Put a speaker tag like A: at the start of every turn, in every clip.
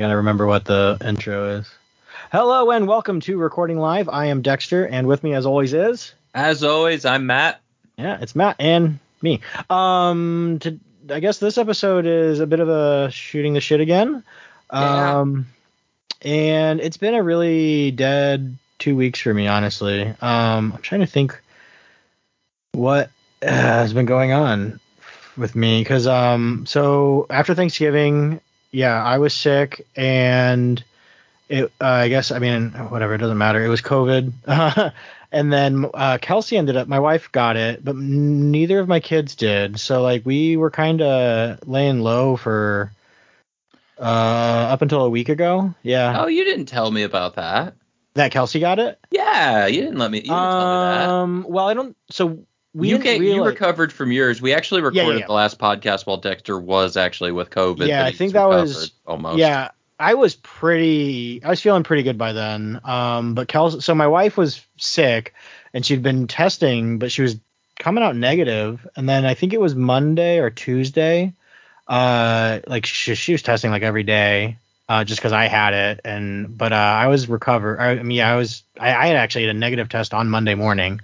A: gotta remember what the intro is. Hello and welcome to Recording Live. I am Dexter, and with me, as always, is
B: As always, I'm Matt.
A: yeah, it's Matt and me. Um, to, I guess this episode is a bit of a shooting the shit again.
B: Yeah.
A: Um, and it's been a really dead two weeks for me, honestly. Um, I'm trying to think what uh, has been going on with me because um, so after Thanksgiving, yeah, I was sick and it. Uh, I guess I mean whatever, it doesn't matter. It was COVID. and then uh, Kelsey ended up. My wife got it, but neither of my kids did. So like we were kind of laying low for uh, up until a week ago. Yeah,
B: Oh, you didn't tell me about that.
A: that Kelsey got it.
B: Yeah, you didn't let me. You didn't tell me that.
A: Um, well, I don't. So we.
B: You
A: didn't
B: you recovered from yours. We actually
A: Yeah,
B: recorded
A: yeah.
B: the last podcast while Dexter was actually with COVID.
A: Yeah, I think that was-
B: almost.
A: Yeah, I was pretty. I was feeling pretty good by then. Um, but Kelsey. So my wife was sick, and she'd been testing, but she was coming out negative. And then I think it was Monday or Tuesday. Uh, like she, she was testing like every day. Uh, just because I had it, and but uh, I was recovered. I, I mean, I was I, I had actually had a negative test on Monday morning.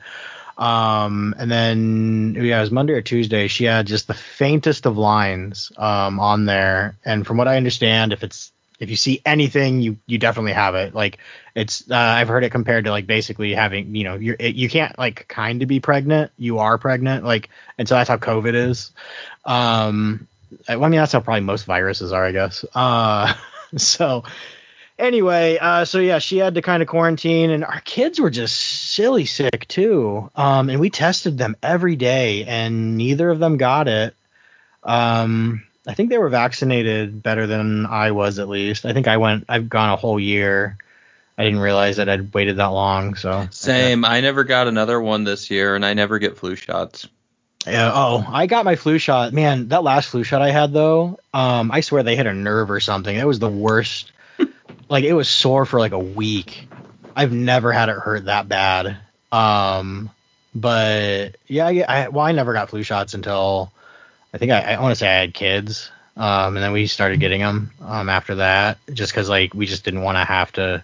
A: Um, and then yeah, it was Monday or Tuesday. She had just the faintest of lines um, on there, and from what I understand, if it's if you see anything, you you definitely have it. Like it's uh, I've heard it compared to like basically having you know you're you can't like kind of be pregnant, you are pregnant. Like and so that's how COVID is. Um, I, I mean that's how probably most viruses are, I guess. Uh, so anyway, uh, so yeah, she had to kind of quarantine, and our kids were just silly sick too. Um, and we tested them every day, and neither of them got it. Um, I think they were vaccinated better than I was, at least. I think I went. I've gone a whole year. I didn't realize that I'd waited that long. So
B: Same. I never got another one this year, and I never get flu shots.
A: Yeah. Oh, I got my flu shot. Man, that last flu shot I had though, um, I swear they hit a nerve or something. It was the worst. like it was sore for like a week. I've never had it hurt that bad. Um, but yeah, I, I well, I never got flu shots until I think I, I want to say I had kids. Um, and then we started getting them um, after that, just because like we just didn't want to have to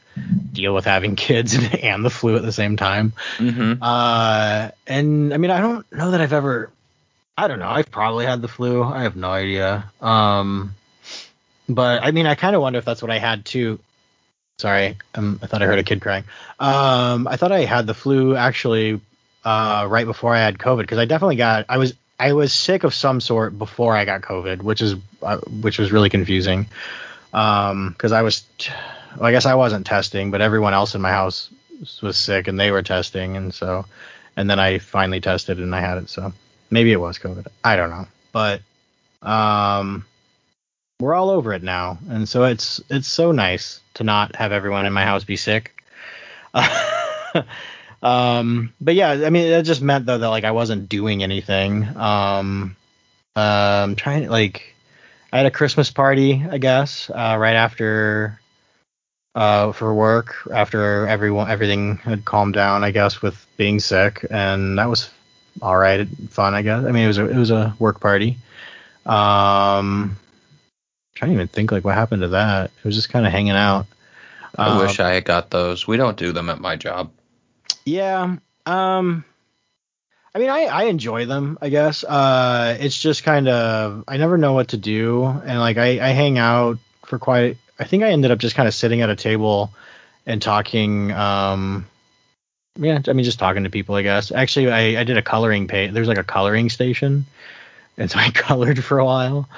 A: deal with having kids and the flu at the same time.
B: Mm-hmm.
A: Uh, and I mean, I don't know that I've ever. I don't know. I've probably had the flu. I have no idea. Um, but I mean, I kind of wonder if that's what I had too. Sorry, um, I thought I heard a kid crying. Um, I thought I had the flu actually uh, right before I had COVID because I definitely got. I was I was sick of some sort before I got COVID, which is uh, which was really confusing. Um, because I was, well, I guess I wasn't testing, but everyone else in my house was sick and they were testing, and so, and then I finally tested and I had it. So maybe it was COVID. I don't know, but um, we're all over it now, and so it's it's so nice to not have everyone in my house be sick. um, but yeah, I mean, it just meant though that like I wasn't doing anything. Um, um, trying like I had a Christmas party, I guess, uh, right after uh, for work after everyone everything had calmed down, I guess, with being sick, and that was all right, fun, I guess. I mean, it was a it was a work party. Um, trying to even think like what happened to that. It was just kind of hanging out.
B: I
A: Um,
B: wish I had got those. We don't do them at my job.
A: Yeah. Um I mean I I enjoy them, I guess. Uh it's just kind of I never know what to do and like I I hang out for quite I think I ended up just kind of sitting at a table and talking um yeah, I mean just talking to people, I guess. Actually, I I did a coloring page. There's like a coloring station. And so I colored for a while.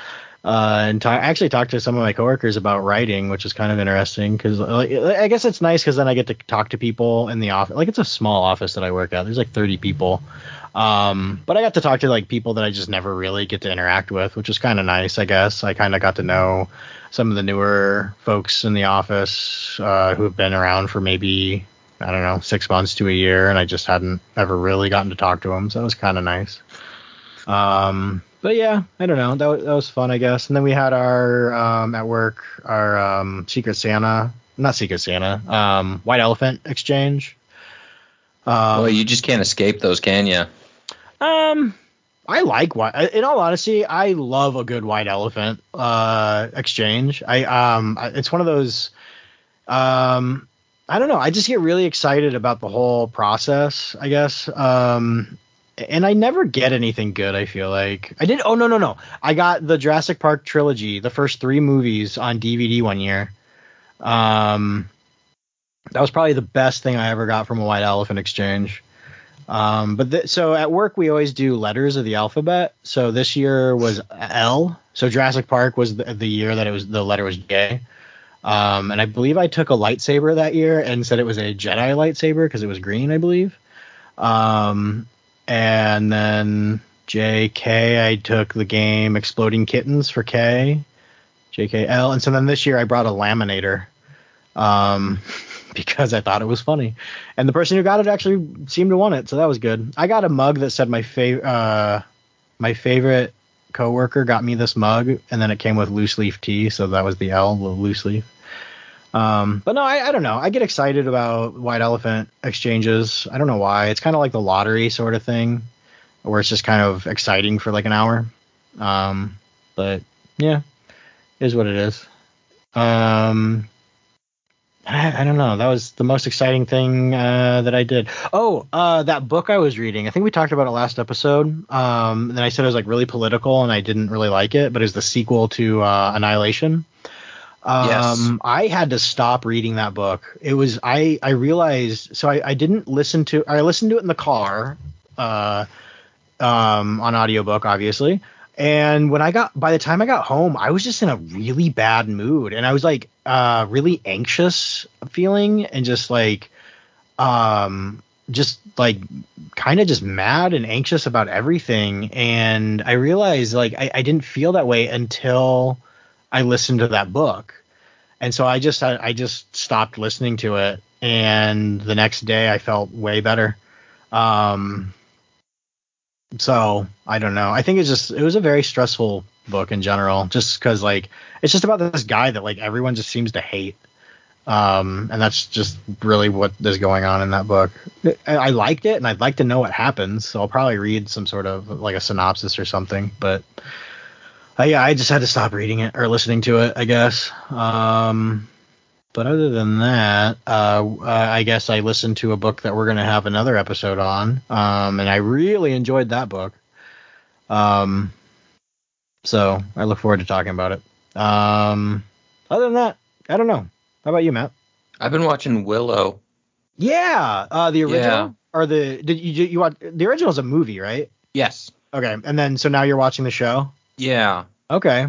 A: Uh, and ta- I actually talked to some of my coworkers about writing, which is kind of interesting because like, I guess it's nice because then I get to talk to people in the office. Like it's a small office that I work at. There's like 30 people, um, but I got to talk to like people that I just never really get to interact with, which is kind of nice. I guess I kind of got to know some of the newer folks in the office uh, who have been around for maybe I don't know six months to a year, and I just hadn't ever really gotten to talk to them, so that was kind of nice. Um, but yeah, I don't know. That was, that was fun, I guess. And then we had our um, at work our um, Secret Santa, not Secret Santa, um, White Elephant exchange. Um,
B: well, you just can't escape those, can you?
A: um, I like white. In all honesty, I love a good white elephant uh, exchange. I um, it's one of those. Um, I don't know. I just get really excited about the whole process. I guess. Um, and I never get anything good. I feel like I did. Oh no no no! I got the Jurassic Park trilogy, the first three movies on DVD one year. Um, that was probably the best thing I ever got from a white elephant exchange. Um, but th- so at work we always do letters of the alphabet. So this year was L. So Jurassic Park was the, the year that it was the letter was J. Um, and I believe I took a lightsaber that year and said it was a Jedi lightsaber because it was green, I believe. Um, and then JK, I took the game Exploding Kittens for K, JKL, and so then this year I brought a laminator, um, because I thought it was funny, and the person who got it actually seemed to want it, so that was good. I got a mug that said my favorite, uh, my favorite coworker got me this mug, and then it came with loose leaf tea, so that was the L, the loose leaf. Um, but no, I, I don't know. I get excited about white elephant exchanges. I don't know why. It's kind of like the lottery sort of thing, where it's just kind of exciting for like an hour. Um, but yeah, is what it is. Um, I, I, don't know. That was the most exciting thing uh, that I did. Oh, uh, that book I was reading. I think we talked about it last episode. Um, and I said it was like really political, and I didn't really like it. But it's the sequel to uh, Annihilation. Um, yes. I had to stop reading that book. It was I I realized so I, I didn't listen to I listened to it in the car, uh, um, on audiobook obviously. And when I got by the time I got home, I was just in a really bad mood, and I was like uh really anxious feeling, and just like um just like kind of just mad and anxious about everything. And I realized like I, I didn't feel that way until I listened to that book. And so I just I, I just stopped listening to it and the next day I felt way better. Um so I don't know. I think it's just it was a very stressful book in general, just because like it's just about this guy that like everyone just seems to hate, um, and that's just really what is going on in that book. I liked it, and I'd like to know what happens, so I'll probably read some sort of like a synopsis or something. But uh, yeah, I just had to stop reading it or listening to it, I guess. Um, but other than that, uh, uh, I guess I listened to a book that we're going to have another episode on, um, and I really enjoyed that book. Um, so I look forward to talking about it. Um, other than that, I don't know. How about you, Matt?
B: I've been watching Willow.
A: Yeah, uh, the original yeah. or the did you you watch the original is a movie, right?
B: Yes.
A: Okay, and then so now you're watching the show.
B: Yeah.
A: Okay.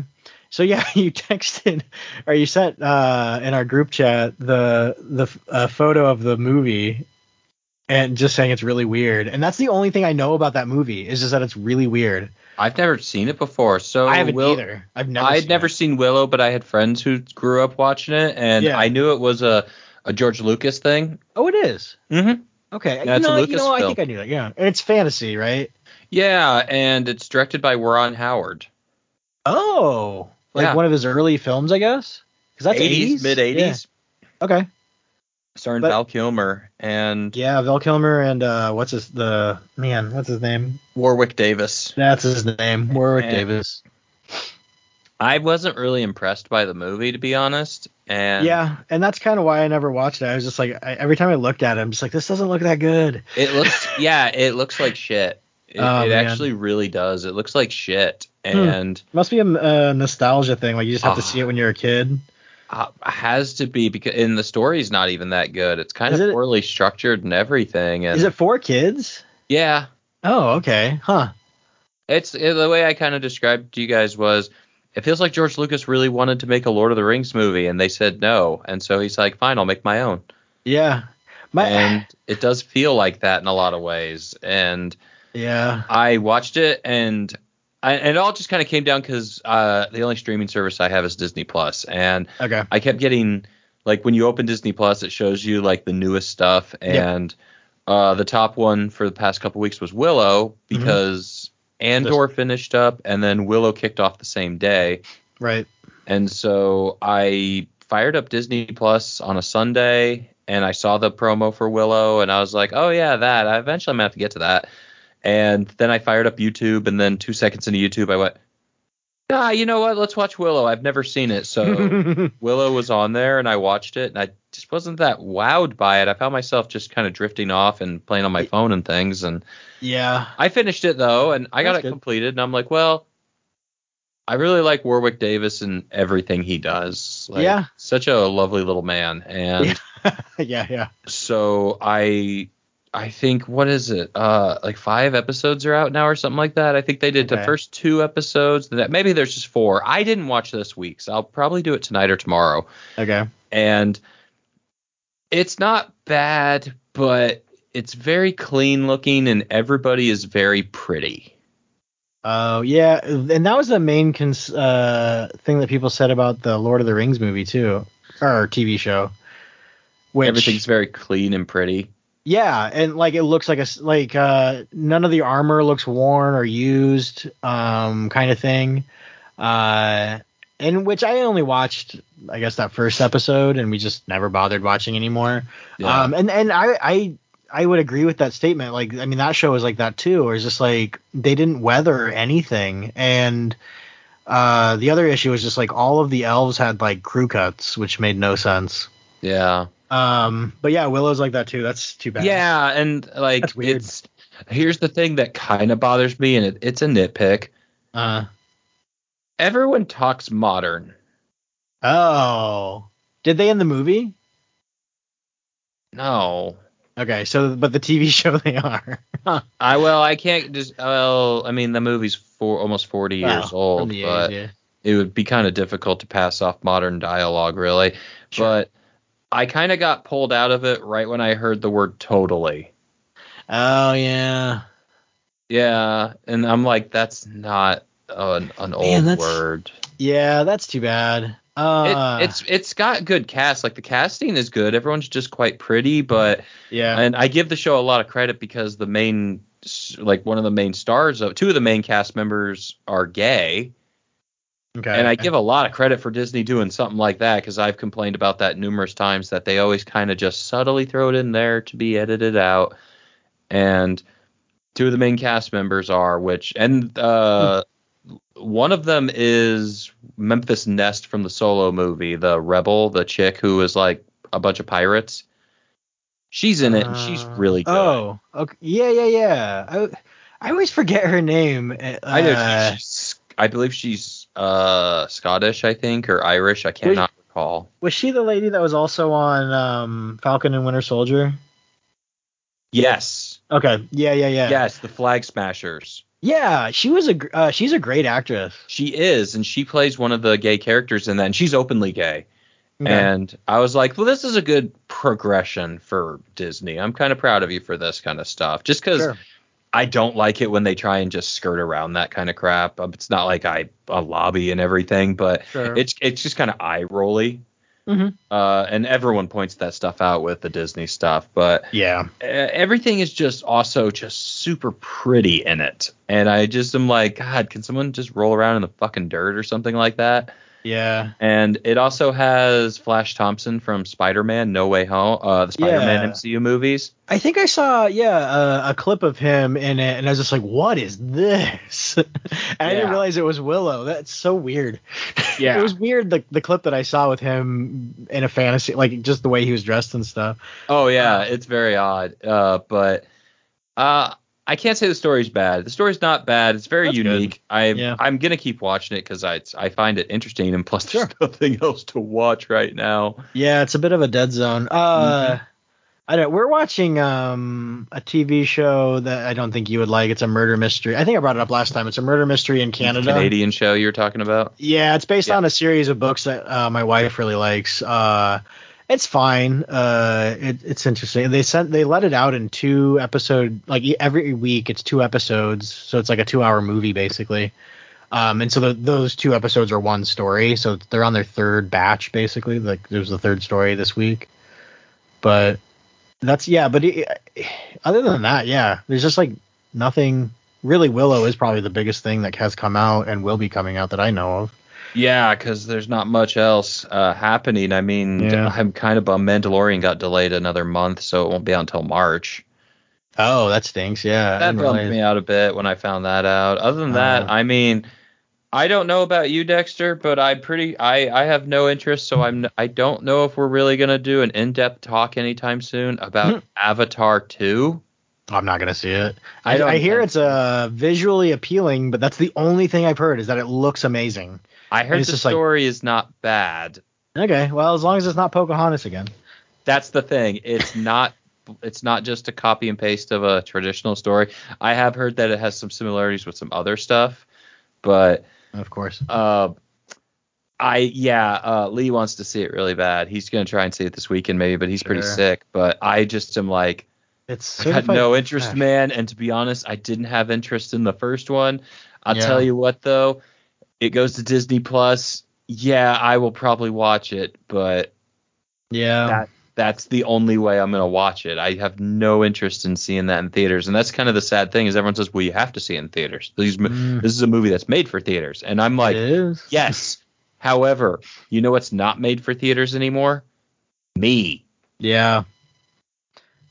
A: So yeah, you texted or you sent uh, in our group chat the the uh, photo of the movie and just saying it's really weird. And that's the only thing I know about that movie is just that it's really weird.
B: I've never seen it before, so
A: I haven't Will- either. I've never.
B: I'd never it. seen Willow, but I had friends who grew up watching it, and yeah. I knew it was a a George Lucas thing.
A: Oh, it is.
B: Mm-hmm.
A: Okay. Yeah, you know, you know, I think I knew that. Yeah, and it's fantasy, right?
B: Yeah, and it's directed by Ron Howard.
A: Oh, like yeah. one of his early films, I guess. Because that's 80s,
B: mid 80s.
A: Yeah. Okay.
B: Starring but, Val Kilmer and
A: yeah, Val Kilmer and uh, what's his the man? What's his name?
B: Warwick Davis.
A: That's his name, Warwick and Davis.
B: I wasn't really impressed by the movie, to be honest. And
A: yeah, and that's kind of why I never watched it. I was just like, I, every time I looked at it, I'm just like, this doesn't look that good.
B: It looks, yeah, it looks like shit. It, oh, it actually really does. It looks like shit. Hmm. and
A: hmm. must be a, a, nostalgia thing. Like you just have uh, to see it when you're a kid.
B: Uh, has to be because in the story's not even that good. It's kind is of it, poorly structured and everything. And
A: is it for kids?
B: Yeah.
A: Oh, okay. Huh.
B: It's it, the way I kind of described to you guys was it feels like George Lucas really wanted to make a Lord of the Rings movie and they said no, and so he's like, fine, I'll make my own.
A: Yeah.
B: My, and it does feel like that in a lot of ways. And
A: yeah,
B: I watched it and I, and it all just kind of came down because uh, the only streaming service I have is Disney Plus, and
A: okay.
B: I kept getting like when you open Disney Plus, it shows you like the newest stuff, and yep. uh, the top one for the past couple weeks was Willow mm-hmm. because mm-hmm. Andor finished up, and then Willow kicked off the same day.
A: Right.
B: And so I fired up Disney Plus on a Sunday, and I saw the promo for Willow, and I was like, oh yeah, that. I eventually I'm gonna have to get to that And then I fired up YouTube, and then two seconds into YouTube, I went, Ah, you know what? Let's watch Willow. I've never seen it, so Willow was on there, and I watched it, and I just wasn't that wowed by it. I found myself just kind of drifting off and playing on my phone and things, and
A: yeah,
B: I finished it though, and I got it
A: good.
B: completed, and I'm like, well, I really like Warwick Davis and everything he does. Like,
A: Yeah.
B: such a lovely little man, and
A: yeah, yeah.
B: so I I think what is it? Uh like 5 episodes are out now or something like that. I think they did the first 2 episodes. That maybe there's just 4. I didn't watch this week, so I'll probably do it tonight or tomorrow.
A: Okay.
B: And it's not bad, but it's very clean looking and everybody is very pretty.
A: Oh yeah, and that was the main cons- uh, thing that people said about the Lord of the Rings movie too, or TV show. Which,
B: Everything's very clean and pretty.
A: Yeah, and like it looks like a like uh, none of the armor looks worn or used, um, kind of thing. Uh, and which I only watched, I guess that first episode, and we just never bothered watching anymore.
B: Yeah.
A: Um, and and I I I would agree with that statement. Like, I mean, that show was like that too. Where it's just like they didn't weather anything, and uh, the other issue was just like all of the elves had like crew cuts, which made no sense.
B: yeah.
A: Um, but yeah, Willow's like that too. That's too bad.
B: Yeah, and like it's here's the thing that kind of bothers me, and it, it's a nitpick.
A: Uh,
B: Everyone talks modern.
A: oh, did they in the movie?
B: No,
A: Okay, so but the TV show they are.
B: I well, I can't just well, I mean the movie's for almost 40 years
A: Wow,
B: old, but
A: age, yeah.
B: it would be kind of difficult to pass off modern dialogue, really.
A: Sure.
B: But I kind of got pulled out of it right when I heard the word totally.
A: Oh yeah.
B: Yeah, and I'm like, that's not an, an old
A: Man, that's-
B: word.
A: Yeah, that's too bad. Uh,
B: it, it's it's got good cast. Like the casting is good. Everyone's just quite pretty, but
A: yeah.
B: and I give the show a lot of credit because the main like one of the main stars of two of the main cast members are gay.
A: Okay.
B: And I give a lot of credit for Disney doing something like that because I've complained about that numerous times that they always kind of just subtly throw it in there to be edited out. And two of the main cast members are which and uh one of them is Enfys Nest from the Solo movie, the rebel, the chick who is like a bunch of pirates. She's in it and she's
A: Uh,
B: really good.
A: Oh, okay. Yeah, yeah, yeah. I, I always forget her name. Uh,
B: I know she's, I believe she's uh Scottish, I think, or Irish. I cannot recall.
A: was she the lady that was also on um, Falcon and Winter Soldier?
B: Yes.
A: Okay. Yeah, yeah, yeah.
B: Yes, the Flag Smashers.
A: Yeah, she was a uh, she's a great actress.
B: She is, and she plays one of the gay characters in that, and she's openly gay.
A: Okay.
B: And I was like, well, this is a good progression for Disney. I'm kind of proud of you for this kind of stuff. Just because
A: Sure.
B: I don't like it when they try and just skirt around that kind of crap. Um, It's not like I a lobby and everything, but
A: Sure.
B: it's it's just kind of eye rolly.
A: Mhm.
B: Uh, and everyone points that stuff out with the Disney stuff, but
A: Yeah.
B: uh, everything is just also just super pretty in it. And I just am like, God, can someone just roll around in the fucking dirt or something like that?
A: Yeah.
B: And it also has Flash Thompson from Spider-Man: No Way Home, uh, the Spider-Man
A: Yeah.
B: MCU movies.
A: I think I saw yeah uh, a clip of him in it, and I was just like, "What is this?" and I didn't realize it was Willow. That's so weird.
B: Yeah.
A: it was weird the the clip that I saw with him in a fantasy, like just the way he was dressed and stuff.
B: Oh yeah, it's very odd. Uh, but uh, I can't say the story's bad. The story's not bad. It's very
A: That's
B: unique. I
A: Yeah.
B: I'm gonna keep watching it because I I find it interesting, and plus there's
A: Sure.
B: nothing else to watch right now.
A: Yeah, it's a bit of a dead zone. Uh,
B: Mm-hmm.
A: I don't. We're watching um a TV show that I don't think you would like. It's a murder mystery. I think I brought it up last time. It's a murder mystery in Canada.
B: Canadian show you're talking about?
A: Yeah, it's based
B: Yeah.
A: on a series of books that uh, my wife really likes. Uh, it's fine. Uh, it, it's interesting. They sent they let it out in two episode like every week. It's two episodes, so it's like a two hour movie basically. Um, and so the, those two episodes are one story. So they're on their third batch basically. Like there's the third story this week. But that's yeah. But it, other than that, yeah, there's just like nothing. Really, Willow is probably the biggest thing that has come out and will be coming out that I know of.
B: Yeah, because there's not much else uh, happening. I mean,
A: Yeah.
B: I'm kind of bummed Mandalorian got delayed another month, so it won't be out until March.
A: Oh, that stinks. Yeah.
B: That bummed me out a bit when I found that out. Other than that, uh, I mean, I don't know about you, Dexter, but I'm pretty I I have no interest, so I'm I don't know if we're really gonna do an in-depth talk anytime soon about Avatar 2.
A: I'm not gonna see it. I, I, I hear it's uh visually appealing, but that's the only thing I've heard is that it looks amazing.
B: I heard the story like, is not bad.
A: Okay, well as long as it's not Pocahontas again.
B: That's the thing. It's not it's not just a copy and paste of a traditional story. I have heard that it has some similarities with some other stuff, but
A: of course.
B: Uh, I yeah, uh, Lee wants to see it really bad. He's gonna try and see it this weekend maybe, but he's sure. pretty sick. But I just am like,
A: it's
B: I had no interest, man. And to be honest, I didn't have interest in the first one. I'll yeah. tell you what though, it goes to Disney Plus. Yeah, I will probably watch it, but
A: yeah,
B: that, that's the only way I'm gonna watch it. I have no interest in seeing that in theaters, and that's kind of the sad thing. Is everyone says, "Well, you have to see it in theaters." These, mm. This is a movie that's made for theaters, and I'm like, yes. However, you know what's not made for theaters anymore? Me.
A: Yeah.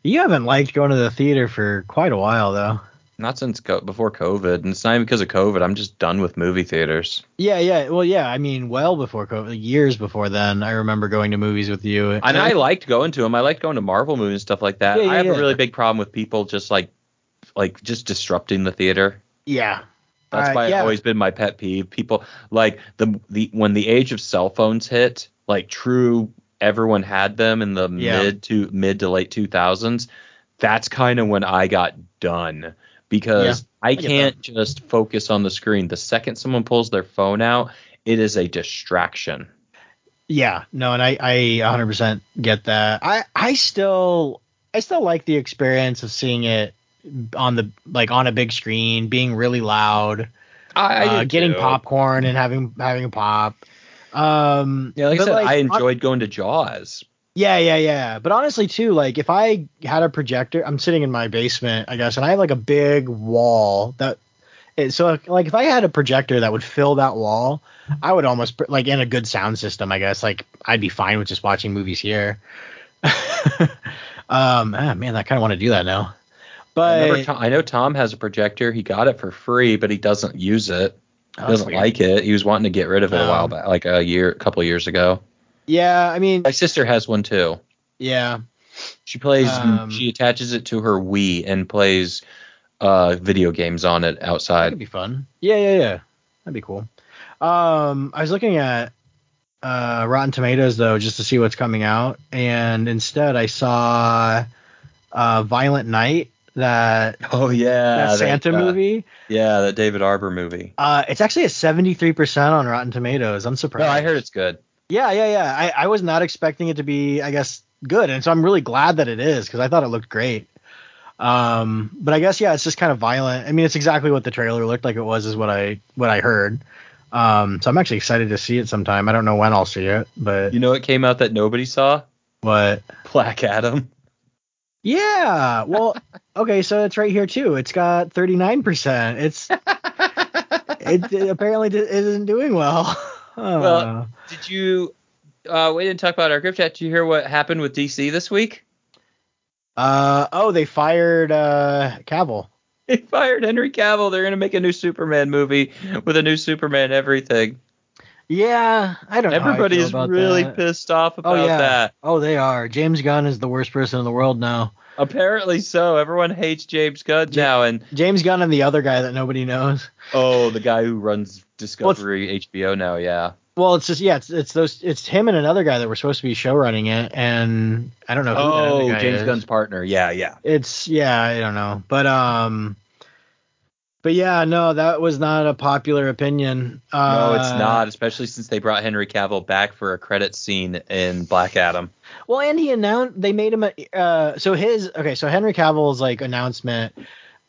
A: You haven't liked going to the theater for quite a while, though.
B: Not since co- before COVID, and it's not even because of COVID. I'm just done with movie theaters.
A: Yeah, yeah. Well, yeah. I mean, well before COVID, years before then, I remember going to movies with you.
B: And I, I liked going to them. I liked going to Marvel movies and stuff like that. Yeah, yeah, I have yeah. a really big problem with people just like, like just disrupting the theater.
A: Yeah.
B: That's uh, why yeah. always been my pet peeve. People like the the when the age of cell phones hit, like true, everyone had them in the mid to mid to late 2000s. That's kind of when I got done because yeah, I, I can't just focus on the screen. The second someone pulls their phone out, it is a distraction.
A: Yeah, no, and I, I 100% get that. I, I still, I still like the experience of seeing it on the like on a big screen, being really loud,
B: I,
A: uh, getting
B: too.
A: popcorn and having having a pop. Um,
B: yeah, like I said, like, I enjoyed going to Jaws.
A: Yeah, yeah, yeah. But honestly, too, like if I had a projector, I'm sitting in my basement, I guess, and I have like a big wall that. So like if I had a projector that would fill that wall, I would almost like in a good sound system, I guess. Like I'd be fine with just watching movies here. um, ah, man, I kind of want to do that now. But
B: I, Tom, I, know Tom has a projector. He got it for free, but he doesn't use it. He oh, doesn't like it. He was wanting to get rid of it um, a while back, like a year, a couple years ago.
A: Yeah, I mean,
B: my sister has one too.
A: Yeah.
B: She plays. Um, she attaches it to her Wii and plays uh, video games on it outside.
A: That'd be fun. Yeah, yeah, yeah. That'd be cool. Um, I was looking at uh, Rotten Tomatoes though, just to see what's coming out, and instead I saw uh, Violent Night. That
B: oh yeah,
A: that Santa that, uh, movie.
B: Yeah, that David Harbour movie.
A: Uh, it's actually a seventy three percent on Rotten Tomatoes. I'm surprised.
B: No, I heard it's good.
A: Yeah, yeah, yeah. I, I was not expecting it to be, I guess, good, and so I'm really glad that it is because I thought it looked great. Um, but I guess yeah, it's just kind of violent. I mean, it's exactly what the trailer looked like it was, is what I what I heard. Um, so I'm actually excited to see it sometime. I don't know when I'll see it, but
B: you know, it came out that nobody saw.
A: What?
B: Black Adam.
A: Yeah. Well, okay, so it's right here too. It's got 39%. It's it, it apparently isn't doing well.
B: Well, did you? Uh, we didn't talk about our group chat. Did you hear what happened with DC this week?
A: Uh oh, they fired uh Cavill.
B: They fired Henry Cavill. They're gonna make a new Superman movie with a new Superman everything.
A: Yeah, I don't know.
B: Everybody's really
A: that.
B: pissed off
A: oh,
B: about
A: oh, yeah.
B: that.
A: Oh, they are. James Gunn is the worst person in the world now.
B: Apparently so. Everyone hates James Gunn now, and
A: James Gunn and the other guy that nobody knows.
B: Oh, the guy who runs Discovery well, HBO now, yeah.
A: Well, it's just yeah, it's it's those it's him and another guy that were supposed to be show running it, and I don't know.
B: Who oh, James is. Gunn's partner. Yeah, yeah.
A: It's yeah, I don't know, but um, but yeah, no, that was not a popular opinion.
B: Uh, no, it's not, especially since they brought Henry Cavill back for a credit scene in Black Adam.
A: Well, and he announced they made him a uh, so his okay, so Henry Cavill's like announcement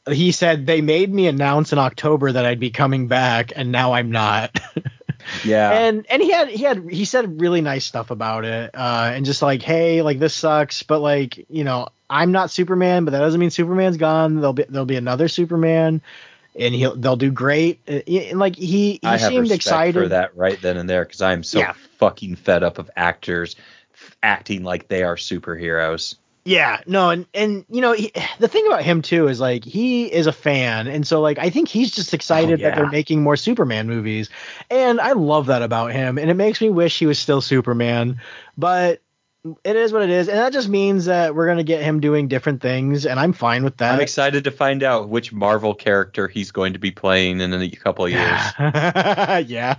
A: he said they made me announce in October that I'd be coming back, and now I'm not.
B: yeah.
A: And and he had he had he said really nice stuff about it, uh, and just like, hey, like this sucks, but like you know, I'm not Superman, but that doesn't mean Superman's gone. There'll be there'll be another Superman. And he'll they'll do great. Uh, and like he he seemed excited
B: for that right then and there because I am so yeah. fucking fed up of actors acting like they are superheroes.
A: Yeah, no, and and you know he, the thing about him too is like he is a fan, and so like I think he's just excited
B: Oh, yeah.
A: that they're making more Superman movies, and I love that about him, and it makes me wish he was still Superman, but it is what it is, and that just means that we're gonna get him doing different things, and I'm fine with that.
B: I'm excited to find out which Marvel character he's going to be playing in a couple of years.
A: yeah,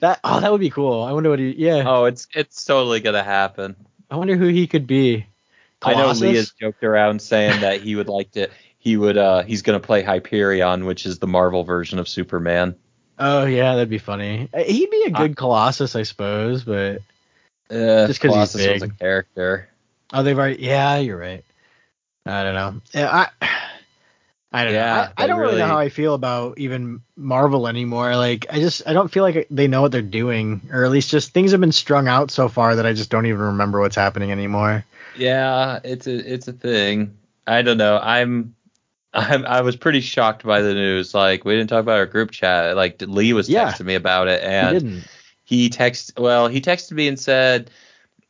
A: that oh that would be cool. I wonder what he yeah.
B: oh, it's it's totally gonna happen.
A: I wonder who he could be.
B: I know
A: Colossus?
B: Lee has joked around saying that he would like to. He would. uh He's gonna play Hyperion, which is the Marvel version of Superman.
A: Oh yeah, that'd be funny. Uh, He'd be a good Colossus, I suppose, but
B: Uh,
A: just because he's
B: Colossus was a
A: big.
B: character.
A: oh, they've already. Yeah, you're right. I don't know. Yeah, I. I don't
B: Yeah,
A: know. I, I don't really know how I feel about even Marvel anymore. Like, I just I don't feel like they know what they're doing, or at least just things have been strung out so far that I just don't even remember what's happening anymore.
B: Yeah, it's a it's a thing. I don't know. I'm. I'm, I was pretty shocked by the news. Like we didn't talk about our group chat. Like Lee was
A: Yeah.
B: texting me about it, and he text well he texted me and said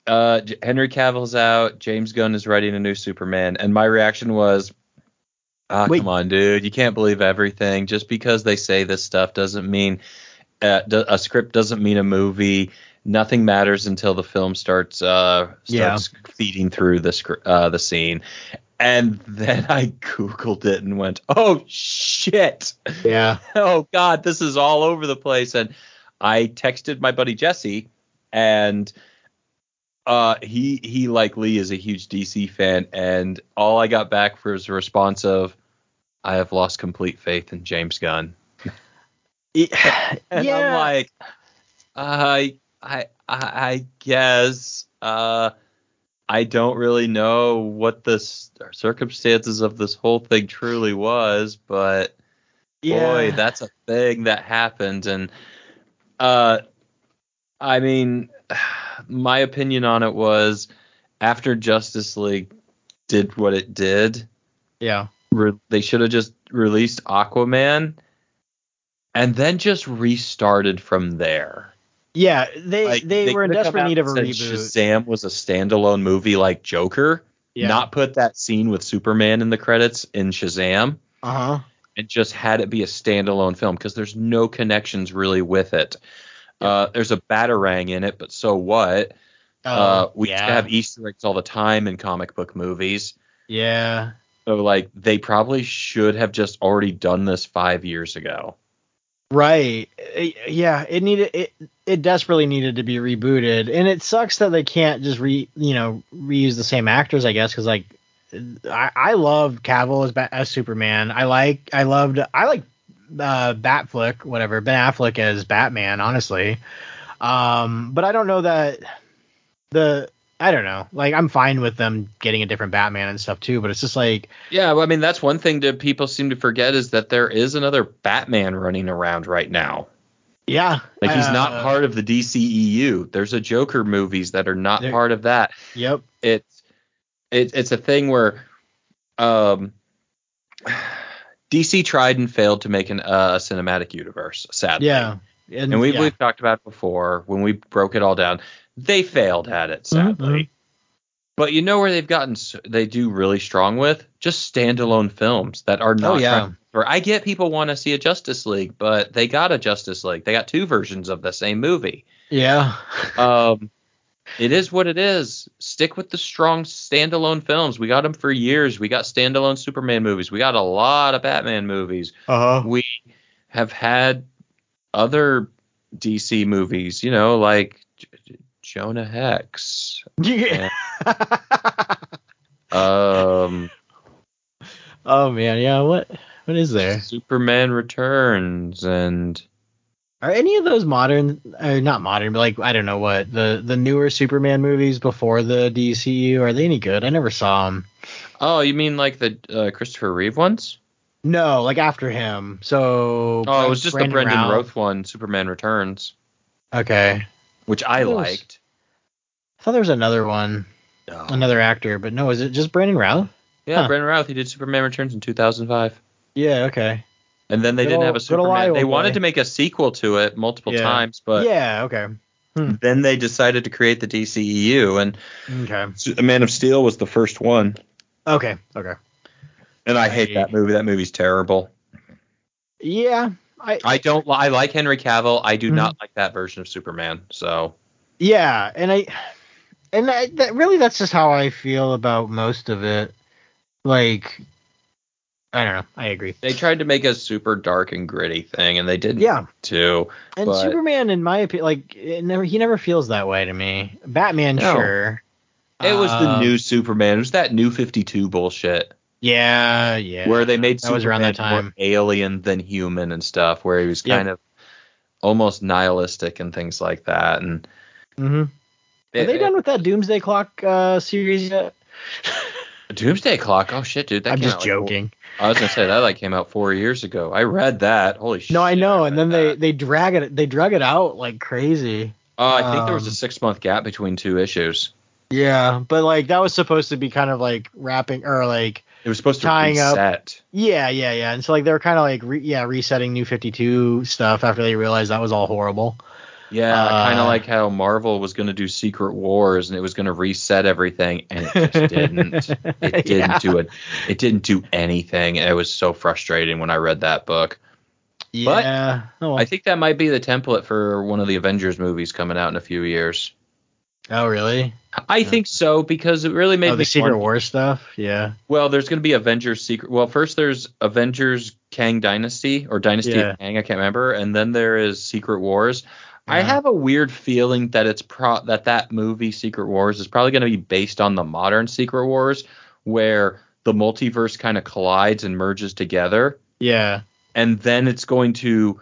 B: uh henry cavill's out james gunn is writing a new superman and my reaction was ah
A: Wait.
B: come on dude you can't believe everything just because they say this stuff doesn't mean uh, d- a script doesn't mean a movie nothing matters until the film starts uh
A: Yeah.
B: starts feeding through the uh the scene and then i googled it and went oh shit
A: Yeah.
B: oh god this is all over the place and i texted my buddy jesse and uh he he like lee is a huge dc fan and all i got back was a response of i have lost complete faith in james gunn
A: yeah.
B: and i'm like i i i, I guess uh I don't really know what the circumstances of this whole thing truly was, but boy, that's a thing that happened. And uh, I mean, my opinion on it was after Justice League did what it did,
A: yeah.
B: re- they should have just released Aquaman and then just restarted from there.
A: Yeah, they
B: Like,
A: they, were in desperate need of a reboot.
B: Shazam was a standalone movie like Joker.
A: yeah.
B: Not put that scene with Superman in the credits in Shazam.
A: uh huh.
B: and just had it be a standalone film because there's no connections really with it. Uh, there's a batarang in it, but so what? uh, we to
A: Oh, yeah.
B: have Easter eggs all the time in comic book movies.
A: yeah.
B: So like they probably should have just already done this five years ago.
A: Right. Yeah, it needed it it desperately needed to be rebooted. And it sucks that they can't just re, you know, reuse the same actors, I guess, cuz like I I love Cavill as as Superman. I like I loved I like uh Batflick, whatever, Ben Affleck as Batman, honestly. Um but I don't know that the I don't know. Like I'm fine with them getting a different Batman and stuff too, but it's just like
B: Yeah, well, I mean that's one thing that people seem to forget is that there is another Batman running around right now.
A: yeah,
B: Like he's
A: uh,
B: not part of the DCEU. There's a Joker movies that are not part of that.
A: Yep.
B: it's it, it's a thing where um DC tried and failed to make an, uh, a cinematic universe, sadly.
A: Yeah.
B: And we,
A: yeah.
B: we've talked about it before when we broke it all down. They failed at it, sadly.
A: Mhm.
B: But you know where they've gotten, they do really strong with? Just standalone films that are not.
A: Oh, yeah.
B: trying- or I get people want to see a Justice League, but they got a Justice League. They got two versions of the same movie.
A: Yeah.
B: Um, it is what it is. Stick with the strong standalone films. We got them for years. We got standalone Superman movies. We got a lot of Batman movies.
A: Uh-huh.
B: We have had other DC movies, you know, like J- J- Jonah Hex.
A: Yeah.
B: Um,
A: oh man, yeah. What what is there?
B: Superman Returns and
A: Are any of those modern or not modern, but like I don't know what the the newer Superman movies before the DCU are they any good? I never saw them.
B: oh, you mean like the uh, Christopher Reeve ones?
A: No, like after him. So
B: Oh, it was just the Brendan
A: Routh.
B: Roth one, Superman Returns,
A: Okay,
B: which I liked.
A: I thought there was another one, another actor, but no, is it just Brandon Routh?
B: Yeah,
A: Huh.
B: Brendan Routh. He did Superman Returns in 2005.
A: Yeah. Okay.
B: And then they
A: Good
B: didn't have a
A: good ol'
B: Superman. They
A: Iowa
B: wanted to make a sequel to it multiple
A: Yeah.
B: times, but
A: yeah. Okay. Hmm.
B: Then they decided to create the DCEU, and
A: Okay.
B: Man of Steel was the first one.
A: Okay. Okay.
B: And I hate that movie. That movie's terrible.
A: Yeah. I.
B: I don't. li- I like Henry Cavill. I do
A: Mhm.
B: not like that version of Superman. So
A: Yeah, and I. And I, that really, that's just how I feel about most of it. Like, I don't know. I agree.
B: they tried to make a super dark and gritty thing, and they didn't.
A: Yeah,
B: Too.
A: and
B: But-
A: Superman, in my opinion, like, it never, he never feels that way to me. Batman,
B: No.
A: sure.
B: It was the
A: Um,
B: new Superman. It was that new 52 bullshit
A: Yeah, yeah.
B: where they made
A: that was around that
B: Superman more
A: time.
B: alien than human and stuff, where he was
A: Yep.
B: kind of almost nihilistic and things like that. And
A: hmm Are they done with that Doomsday Clock uh, series yet?
B: Doomsday Clock? Oh shit, dude! That
A: I'm just
B: out, like,
A: joking.
B: I was gonna say that like came out four years ago. I read that. Holy shit!
A: No, I know.
B: read
A: And then they
B: that.
A: they drag it they drug it out like crazy.
B: Uh, I think there was a
A: um,
B: six month gap between two issues.
A: Yeah, but like that was supposed to be kind of like wrapping or like
B: It was supposed to
A: tying up- yeah, yeah, yeah. And so like they were kind of like re- yeah resetting New Fifty Two stuff after they realized that was all horrible.
B: Yeah,
A: Uh,
B: kind of like how Marvel was going to do Secret Wars and it was going to reset everything, and it just didn't. It didn't
A: Yeah.
B: do it. It didn't do anything. It was so frustrating when I read that book.
A: Yeah. oh, well.
B: I think that might be the template for one of the Avengers movies coming out in a few years.
A: oh really?
B: I think so because it really made
A: Oh, the Secret Wars stuff. Yeah.
B: Well, there's going to be Avengers Secret. Well, first there's Avengers Kang Dynasty or Dynasty
A: Yeah.
B: of Kang, I can't remember, and then there is Secret Wars. I have a weird feeling that it's pro that that movie Secret Wars is probably going to be based on the modern Secret Wars, where the multiverse kind of collides and merges together,
A: Yeah.
B: and then it's going to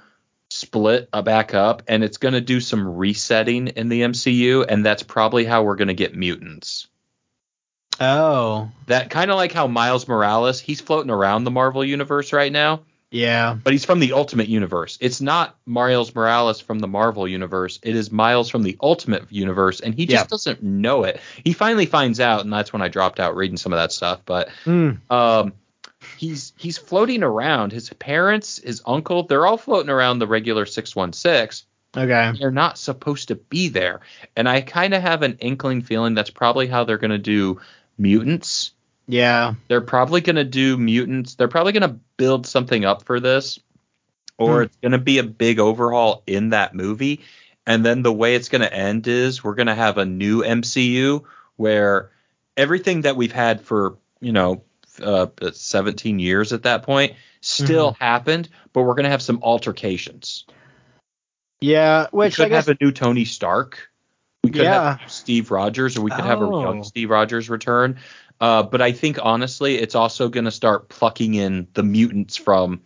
B: split back up, and it's going to do some resetting in the MCU, and that's probably how we're going to get mutants.
A: Oh.
B: That kind of like how Miles Morales, he's floating around the Marvel universe right now,
A: Yeah.
B: but he's from the Ultimate Universe. It's not Miles Morales from the Marvel universe. It is Miles from the Ultimate Universe, and he just
A: Yeah.
B: doesn't know it. He finally finds out, and that's when I dropped out reading some of that stuff. But
A: Hmm.
B: um, he's he's floating around. His parents, his uncle, they're all floating around the regular six one six.
A: Okay.
B: They're not supposed to be there, and I kind of have an inkling feeling that's probably how they're going to do mutants
A: Yeah.
B: they're probably going to do mutants. They're probably going to build something up for this, or
A: Hmm.
B: it's going to be a big overhaul in that movie. And then the way it's going to end is we're going to have a new MCU where everything that we've had for, you know, uh, 17 years at that point still
A: Mm-hmm.
B: happened, but we're going to have some altercations.
A: Yeah.
B: We
A: Which I
B: could
A: guess.
B: have a new Tony Stark. We could
A: Yeah.
B: have Steve Rogers, or we could have a
A: Oh.
B: young Steve Rogers return. Uh, but I think honestly, it's also going to start plucking in the mutants from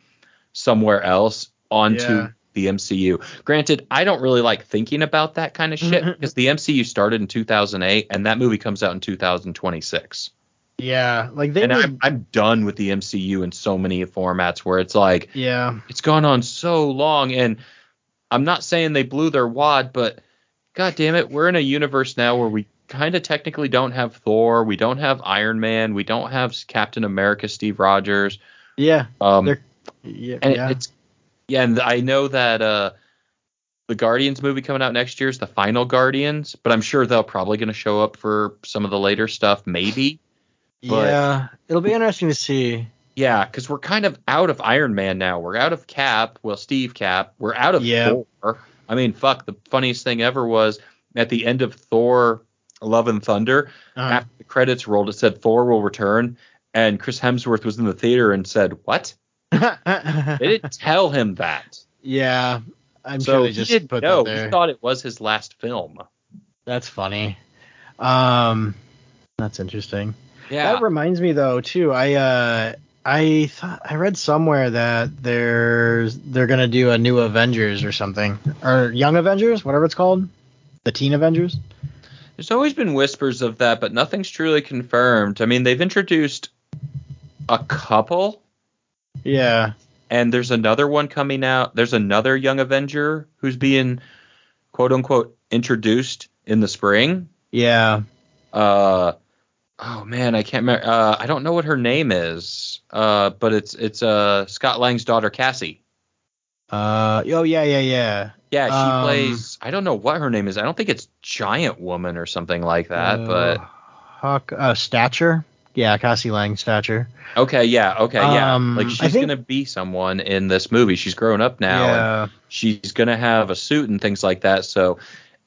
B: somewhere else onto
A: Yeah.
B: the MCU. Granted, I don't really like thinking about that kind of shit because the MCU started in 2008, and that movie comes out in 2026.
A: yeah. Like they.
B: And
A: would-
B: I'm, I'm done with the MCU in so many formats where it's like
A: yeah.
B: it's gone on so long and i'm not saying they blew their wad but god damn it we're in a universe now where we kind of technically don't have thor we don't have iron man we don't have captain america steve rogers
A: Yeah.
B: um
A: Yeah.
B: and
A: yeah.
B: it's yeah and i know that uh the guardians movie coming out next year is the final guardians but i'm sure they're probably going to show up for some of the later stuff maybe but-
A: yeah. It'll be interesting to see.
B: Yeah, because we're kind of out of Iron Man now. We're out of Cap. Well, Steve Cap. We're out of
A: Yeah.
B: Thor. I mean, fuck. The funniest thing ever was at the end of Thor: Love and Thunder.
A: Uh-huh.
B: After the credits rolled, it said Thor will return, and Chris Hemsworth was in the theater and said, "What?" They didn't tell him that.
A: yeah. I'm
B: so
A: sure they
B: he
A: just
B: didn't
A: put
B: know. He thought it was his last film.
A: That's funny. Um, that's interesting.
B: Yeah.
A: That reminds me though too. I uh I thought I read somewhere that there's they're gonna do a new Avengers or something or Young Avengers, whatever it's called, the Teen Avengers.
B: There's always been whispers of that, but nothing's truly confirmed. I mean, they've introduced a couple
A: Yeah.
B: and there's another one coming out. There's another young Avenger who's being quote unquote introduced in the spring.
A: Yeah.
B: Uh oh man, I can't remember. Uh, I don't know what her name is. Uh, but it's it's uh Scott Lang's daughter Cassie.
A: Uh oh yeah yeah yeah.
B: Yeah, she
A: Um,
B: plays. I don't know what her name is. I don't think it's Giant Woman or something like that.
A: Uh,
B: but
A: Huck uh, Stature. Yeah, Cassie Lang Stature.
B: okay, yeah, okay, yeah.
A: um,
B: like she's
A: think-
B: gonna be someone in this movie. She's grown up now. and
A: yeah.
B: she's gonna have a suit and things like that. So,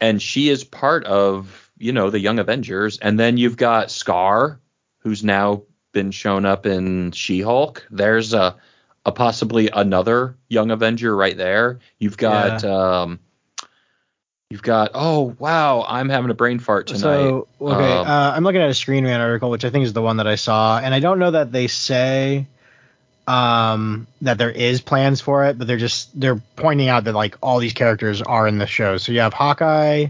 B: and she is part of you know the Young Avengers. And then you've got Skaar, who's now been shown up in She-Hulk. There's a a possibly another Young Avenger right there. You've got um. You've got oh wow I'm having a brain fart tonight.
A: So okay,
B: Um,
A: uh, I'm looking at a Screen Rant article, which I think is the one that I saw, and I don't know that they say um that there is plans for it, but they're just they're pointing out that like all these characters are in the show. So you have Hawkeye,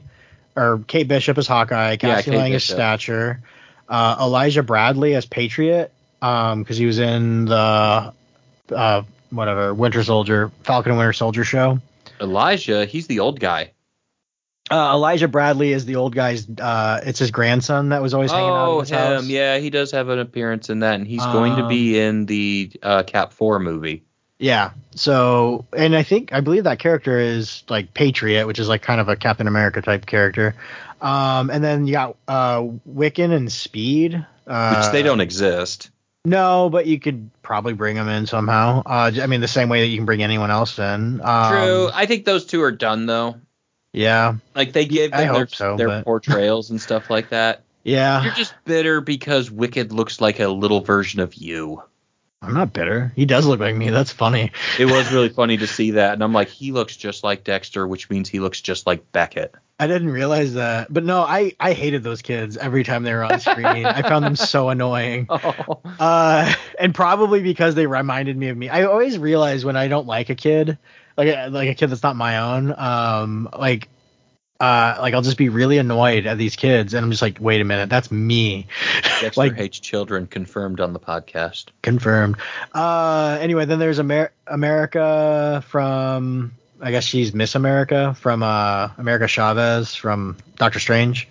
A: or Kate Bishop as Hawkeye, Cassie
B: Kate
A: Lang as Stature, uh, Elijah Bradley as Patriot, um because he was in the uh whatever Winter Soldier, Falcon and Winter Soldier show.
B: Elijah, he's the old guy.
A: Uh, Elijah Bradley is the old guy's. Uh, it's his grandson that was always hanging out
B: Oh, him.
A: house.
B: Yeah, he does have an appearance in that, and he's going to be in the uh, Cap Four movie.
A: Yeah. So, and I think I believe that character is like Patriot, which is like kind of a Captain America type character. Um, and then you got uh, Wiccan and Speed. Uh,
B: which they don't exist.
A: No, but you could probably bring them in somehow. Uh, I mean, the same way that you can bring anyone else in. Um,
B: True. I think those two are done though.
A: Yeah.
B: Like they give
A: I
B: them their,
A: so,
B: their
A: but-
B: portrayals and stuff like that.
A: Yeah.
B: You're just bitter because Wiccan looks like a little version of you.
A: I'm not bitter. He does look like me. That's funny.
B: It was really funny to see that, and I'm like, he looks just like Dexter, which means he looks just like Beckett.
A: I didn't realize that. But no, I, I hated those kids every time they were on screen. I found them so annoying.
B: Oh.
A: Uh, and probably because they reminded me of me. I always realize when I don't like a kid, like a, like a kid that's not my own, um, like uh, like I'll just be really annoyed at these kids, and I'm just like, wait a minute, that's me.
B: Dexter
A: like
B: hates children, confirmed on the podcast.
A: confirmed. Uh, anyway, then there's Amer- America from, I guess she's Miss America from uh, America Chavez from Doctor Strange.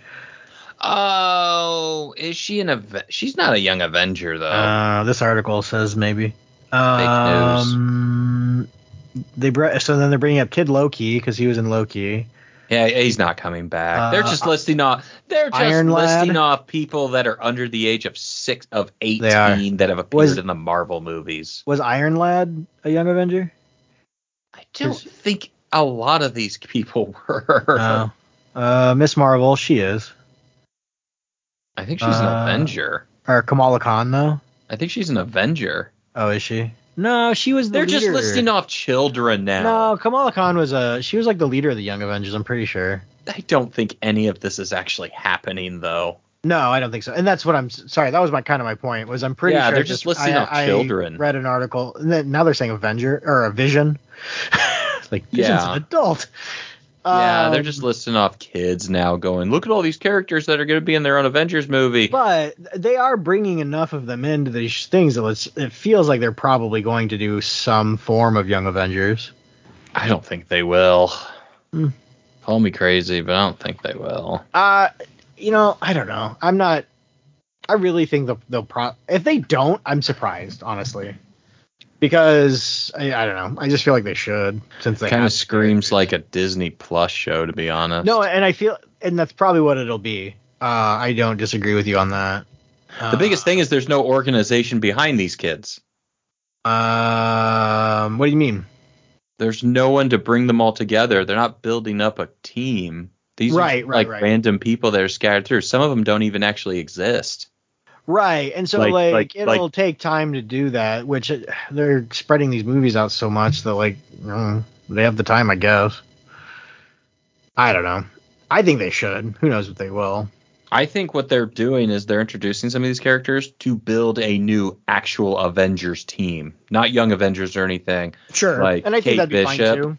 B: Oh, is she an Ave- She's not a young Avenger though.
A: Uh, this article says maybe. Um, Fake news. they br- so then they're bringing up Kid Loki because he was in Loki.
B: yeah, he's not coming back. they're
A: uh,
B: just listing off. They're just
A: Iron Lad.
B: listing off people that are under the age of six of eighteen that have appeared
A: Was-
B: in the Marvel movies.
A: Was Iron Lad a young Avenger?
B: I don't think a lot of these people were.
A: No. Uh, Miss Marvel, she is.
B: I think she's an
A: Uh,
B: Avenger.
A: Or Kamala Khan though.
B: I think she's an Avenger.
A: Oh, is she? No, she was. The
B: They're just
A: leader.
B: listing off children now.
A: No, Kamala Khan was a. She was like the leader of the Young Avengers. I'm pretty sure.
B: I don't think any of this is actually happening though.
A: No, I don't think so. And that's what I'm sorry. That was my kind of my point. Was I'm pretty
B: Yeah,
A: sure
B: they're
A: it's
B: just listing
A: I,
B: off
A: I
B: children.
A: read an article. And then now they're saying Avenger or a Vision. like Vision's
B: Yeah.
A: an adult.
B: Yeah, they're
A: Um,
B: just listing off kids now, going, look at all these characters that are going to be in their own Avengers movie.
A: But they are bringing enough of them into these things that it feels like they're probably going to do some form of Young Avengers.
B: I don't think they will.
A: Hmm.
B: Call me crazy, but I don't think they will.
A: Uh, you know, I don't know. I'm not. I really think they'll, they'll pro. If they don't, I'm surprised, honestly, because I, I don't know. I just feel like they should since they
B: Kind of screams like a Disney Plus show, to be honest.
A: No, and I feel, and that's probably what it'll be. Uh, I don't disagree with you on that.
B: the biggest thing is there's no organization behind these kids.
A: Um, what do you mean?
B: There's no one to bring them all together. They're not building up a team. These
A: Right,
B: are
A: right,
B: like
A: right.
B: random people that are scattered through. Some of them don't even actually exist.
A: Right, and so
B: Like-
A: like,
B: like-
A: it'll
B: like-
A: take time to do that, which uh, they're spreading these movies out so much that like know, they have the time, I guess. I don't know. I think they should. Who knows what they will?
B: I think what they're doing is they're introducing some of these characters to build a new actual Avengers team, not young Avengers or anything.
A: Sure,
B: Like
A: and I think
B: Kate
A: that'd be
B: Bishop.
A: fine too.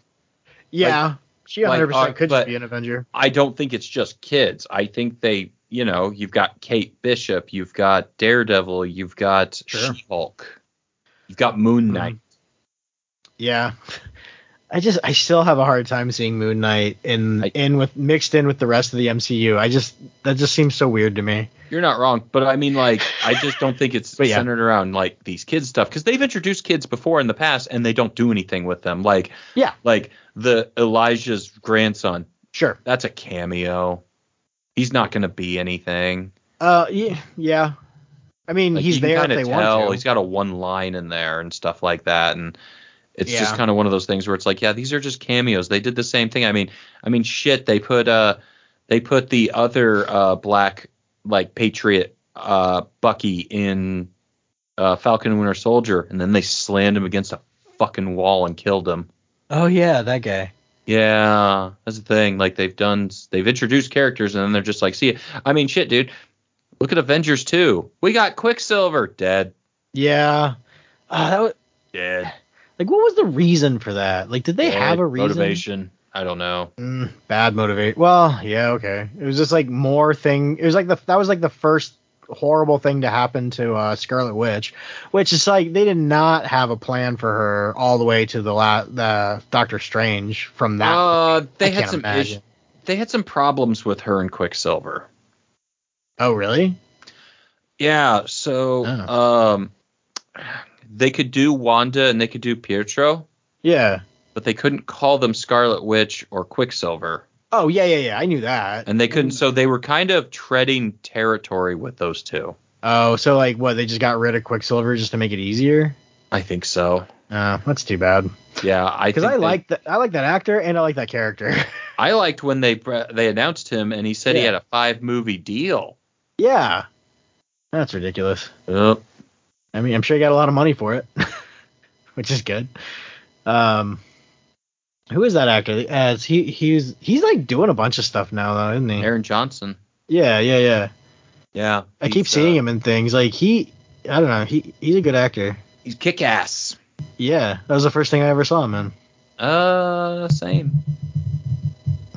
A: Yeah, she 100 percent
B: uh,
A: could
B: but-
A: be an Avenger.
B: I don't think it's just kids. I think they, you know, you've got Kate Bishop, you've got Daredevil, you've got
A: Sure.
B: She-Hulk, you've got Moon Knight.
A: Yeah. I just I still have a hard time seeing Moon Knight in
B: I-
A: in with mixed in with the rest of the MCU. I just that just seems so weird to me.
B: You're not wrong, but I mean, like, I just don't think it's
A: yeah.
B: centered around like these kids stuff because they've introduced kids before in the past and they don't do anything with them. Like,
A: Yeah.
B: like the Elijah's grandson,
A: Sure.
B: that's a cameo. He's not going to be anything.
A: Uh yeah, yeah. I mean,
B: Like,
A: he's there if they
B: tell.
A: want to.
B: He's got a one line in there and stuff like that, and it's just kind of one of those things where it's like, yeah, these are just cameos. They did the same thing. I mean, I mean, shit. They put uh, they put the other uh black like Patriot uh Bucky in uh Falcon and Winter Soldier, and then they slammed him against a fucking wall and killed him.
A: Oh yeah, that guy.
B: Yeah, that's the thing. Like they've done, they've introduced characters, and then they're just like, see, I mean, shit, dude. Look at Avengers 2. We got Quicksilver dead,
A: Yeah. Uh, that was,
B: dead.
A: like what was the reason for that? Like did they have a reason?
B: Motivation. I don't know.
A: Mm, bad motivate. Well, yeah, okay. It was just like more thing. It was like the that was like the first horrible thing to happen to uh, Scarlet Witch, which is like they did not have a plan for her all the way to the la- the Doctor Strange from that.
B: Uh, they
A: I
B: had some issues. They had some problems with her and Quicksilver.
A: oh, really?
B: Yeah, so
A: Oh.
B: um, they could do Wanda and they could do Pietro,
A: Yeah.
B: But they couldn't call them Scarlet Witch or Quicksilver,
A: Oh, yeah, yeah, yeah. I knew that.
B: and they couldn't. So they were kind of treading territory with those two.
A: Oh, so like what? They just got rid of Quicksilver just to make it easier.
B: I think so.
A: Uh, that's too bad.
B: Yeah, I
A: Because I like that. I like that actor and I like that character.
B: I liked when they they announced him and he said he had a five movie deal.
A: yeah. That's ridiculous.
B: Yep.
A: I mean, I'm sure he got a lot of money for it, which is good. Um, who is that actor? As he he's he's like doing a bunch of stuff now, though, isn't he?
B: Aaron Johnson.
A: Yeah, yeah, yeah.
B: Yeah.
A: I keep seeing
B: uh,
A: him in things like he. I don't know. He he's a good actor.
B: He's kick ass.
A: Yeah, that was the first thing I ever saw him in.
B: Uh, same.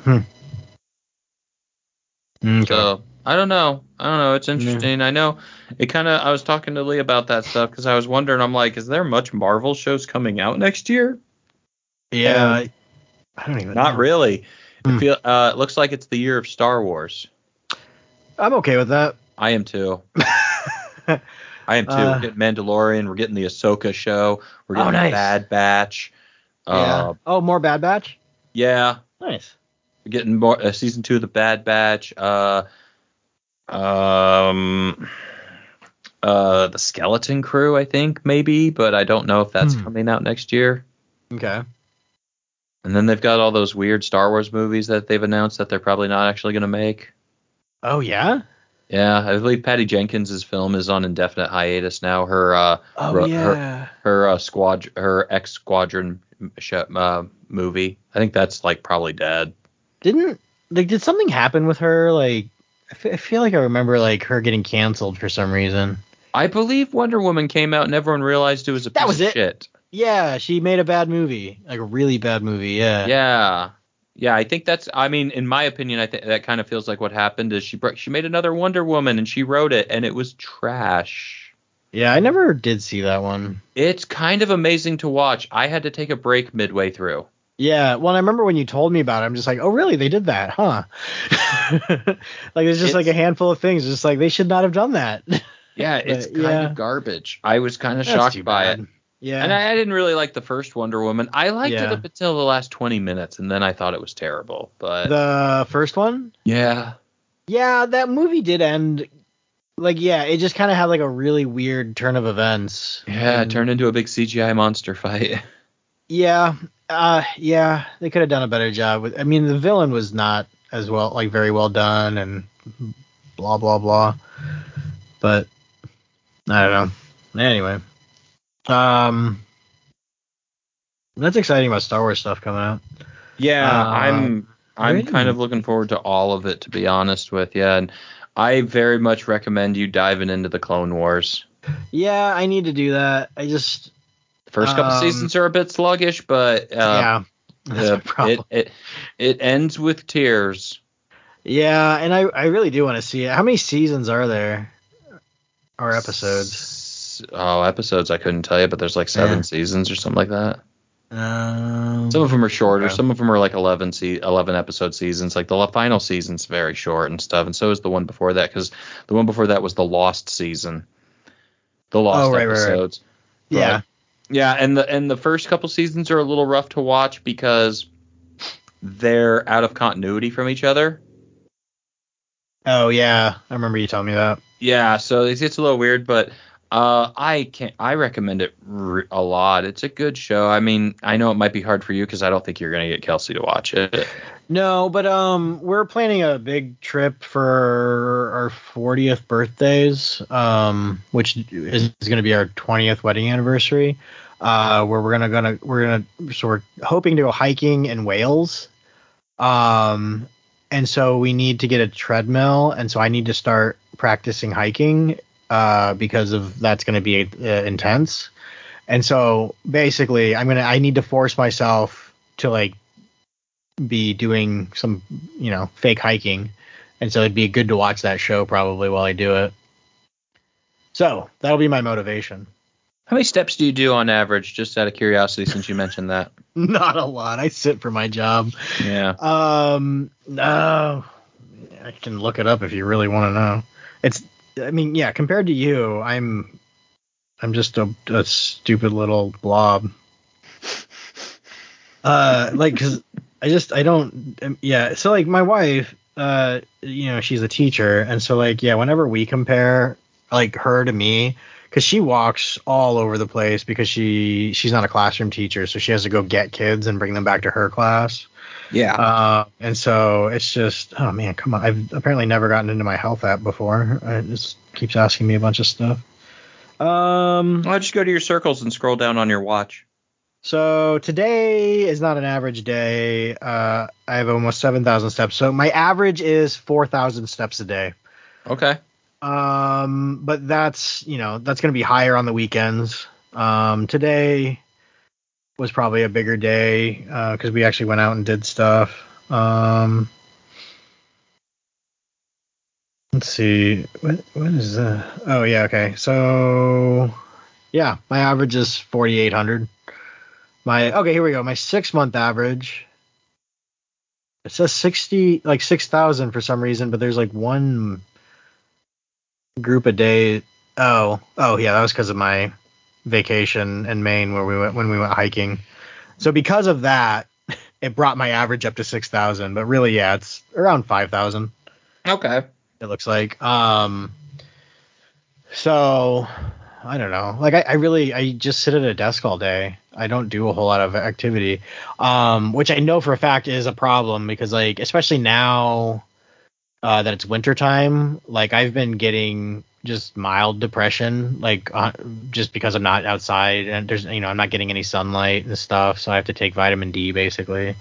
B: Hmm.
A: Okay.
B: So I don't know. I don't know. It's interesting. I know it kind of. I was talking to Lee about that stuff because I was wondering. I'm like, is there much Marvel shows coming out next year?
A: yeah,
B: um,
A: I, don't even.
B: Not
A: know.
B: really.
A: Hmm.
B: It feel. Uh, it looks like it's the year of Star Wars.
A: I'm okay with that.
B: I am too. I am too.
A: Uh,
B: we're getting Mandalorian. We're getting the Ahsoka show. We're
A: Oh,
B: getting
A: nice.
B: Bad Batch.
A: yeah.
B: Uh,
A: oh, more Bad Batch.
B: yeah.
A: Nice.
B: We're getting more uh, season two of the Bad Batch. Uh, um, uh, the Skeleton Crew, I think maybe, but I don't know if that's
A: Hmm.
B: coming out next year.
A: Okay.
B: And then they've got all those weird Star Wars movies that they've announced that they're probably not actually going to make.
A: Oh yeah.
B: Yeah, I believe Patty Jenkins' film is on indefinite hiatus now. Her uh,
A: Oh
B: Ro-
A: yeah.
B: her uh, squad her ex squadron sh- uh, movie. I think that's like probably dead.
A: Didn't like did something happen with her? Like I feel like I remember like her getting canceled for some reason.
B: I believe Wonder Woman came out and everyone realized it was a
A: That
B: piece
A: was
B: of
A: it.
B: shit.
A: Yeah, she made a bad movie, like a really bad movie. Yeah.
B: Yeah. Yeah, I think that's. I mean, in my opinion, I think that kind of feels like what happened is she bro- she made another Wonder Woman and she wrote it and it was trash.
A: Yeah, I never did see that one.
B: It's kind of amazing to watch. I had to take a break midway through.
A: Yeah, well, I remember when you told me about it, I'm just like, oh, really? They did that, huh? like, it's just like a handful of things. Just like they should not have done that.
B: Yeah, it's kind
A: yeah.
B: of garbage. I was kind of
A: That's
B: shocked by
A: bad.
B: it.
A: Yeah.
B: And I, I didn't really like the first Wonder Woman. I liked
A: Yeah.
B: it up until the last 20 minutes, and then I thought it was terrible. But
A: the first one?
B: yeah,
A: Yeah, that movie did end. Like, yeah, it just kind of had like a really weird turn of events.
B: yeah, it
A: And-
B: turned into a big CGI monster fight.
A: Yeah, uh, yeah, they could have done a better job with. I mean, the villain was not as well, like very well done, and blah blah blah. But I don't know. Anyway, um, that's exciting about Star Wars stuff coming out.
B: Yeah,
A: Uh,
B: I'm I'm
A: really?
B: kind of looking forward to all of it, to be honest with you. And I very much recommend you diving into the Clone Wars.
A: Yeah, I need to do that. I just
B: first couple
A: Um,
B: seasons are a bit sluggish, but uh,
A: yeah, that's
B: uh,
A: problem.
B: it, it it ends with tears.
A: yeah, and I I really do want to see it. How many seasons are there? Or episodes?
B: Oh, episodes I couldn't tell you, but there's like seven
A: Yeah.
B: seasons or something like that.
A: Um,
B: Some of them are shorter.
A: okay.
B: Some of them are like 11 se- 11 episode seasons. Like the la- final season's very short and stuff, and so is the one before that because the one before that was the Lost season. The Lost
A: Oh, right, right, right.
B: episodes.
A: yeah.
B: Yeah, and the and the first couple seasons are a little rough to watch because they're out of continuity from each other.
A: Oh yeah, I remember you telling me that.
B: Yeah, so it gets a little weird, but uh, I can I recommend it a lot. It's a good show. I mean, I know it might be hard for you because I don't think you're gonna get Kelsey to watch it.
A: No, but um, we're planning a big trip for our 40th birthdays, um, which is going to be our 20th wedding anniversary. Uh, where we're gonna gonna we're gonna so we're hoping to go hiking in Wales. Um, and so we need to get a treadmill, and so I need to start practicing hiking, uh, because of that's going to be uh, intense. And so basically, I'm gonna I need to force myself to like be doing some you know fake hiking, and so it'd be good to watch that show probably while I do it. So that'll be my motivation.
B: How many steps do you do on average? Just out of curiosity, since you mentioned that.
A: Not a lot. I sit for my job.
B: Yeah.
A: Um, no, I can look it up if you really want to know. It's, I mean, yeah, compared to you, I'm, I'm just a, a stupid little blob. Uh, like, cause I just, I don't, um, yeah. So like my wife, uh, you know, she's a teacher, and so like, yeah, whenever we compare like her to me, because she walks all over the place because she she's not a classroom teacher, so she has to go get kids and bring them back to her class.
B: Yeah.
A: Uh, and so it's just, oh man, come on. I've apparently never gotten into my health app before. It just keeps asking me a bunch of stuff. Um,
B: well, just go to your circles and scroll down on your watch.
A: so today is not an average day. Uh, I have almost 7,000 steps. So my average is 4,000 steps a day.
B: Okay.
A: Um, but that's, you know, that's going to be higher on the weekends. Um, today was probably a bigger day, uh, cause we actually went out and did stuff. Um, let's see, what, what is that? Oh yeah. Okay. So yeah, my average is 4,800. My, okay, here we go. My six month average. It says 60, like 6,000 for some reason, but there's like one group a day. Oh, oh yeah, that was because of my vacation in Maine where we went when we went hiking. So because of that, it brought my average up to six thousand. But really, yeah, it's around five thousand.
B: Okay.
A: It looks like. Um. So I don't know. Like I, I really I just sit at a desk all day. I don't do a whole lot of activity. Um, which I know for a fact is a problem because like especially now uh, that it's wintertime, like I've been getting just mild depression, like uh, just because I'm not outside and there's you know I'm not getting any sunlight and stuff, so I have to take vitamin D basically.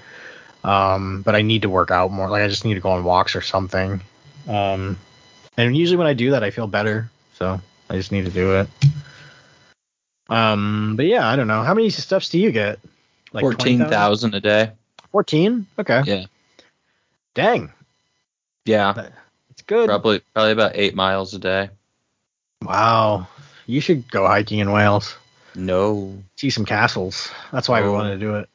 A: Um, but I need to work out more. Like I just need to go on walks or something. Um, and usually when I do that, I feel better. So I just need to do it. Um, but yeah, I don't know. How many steps do you get? Like
B: Fourteen thousand a day.
A: 14? Okay.
B: Yeah.
A: Dang.
B: Yeah.
A: It's good.
B: Probably probably about eight miles a day.
A: Wow. You should go hiking in Wales.
B: No,
A: See some castles. That's why we
B: Oh.
A: wanted to do it.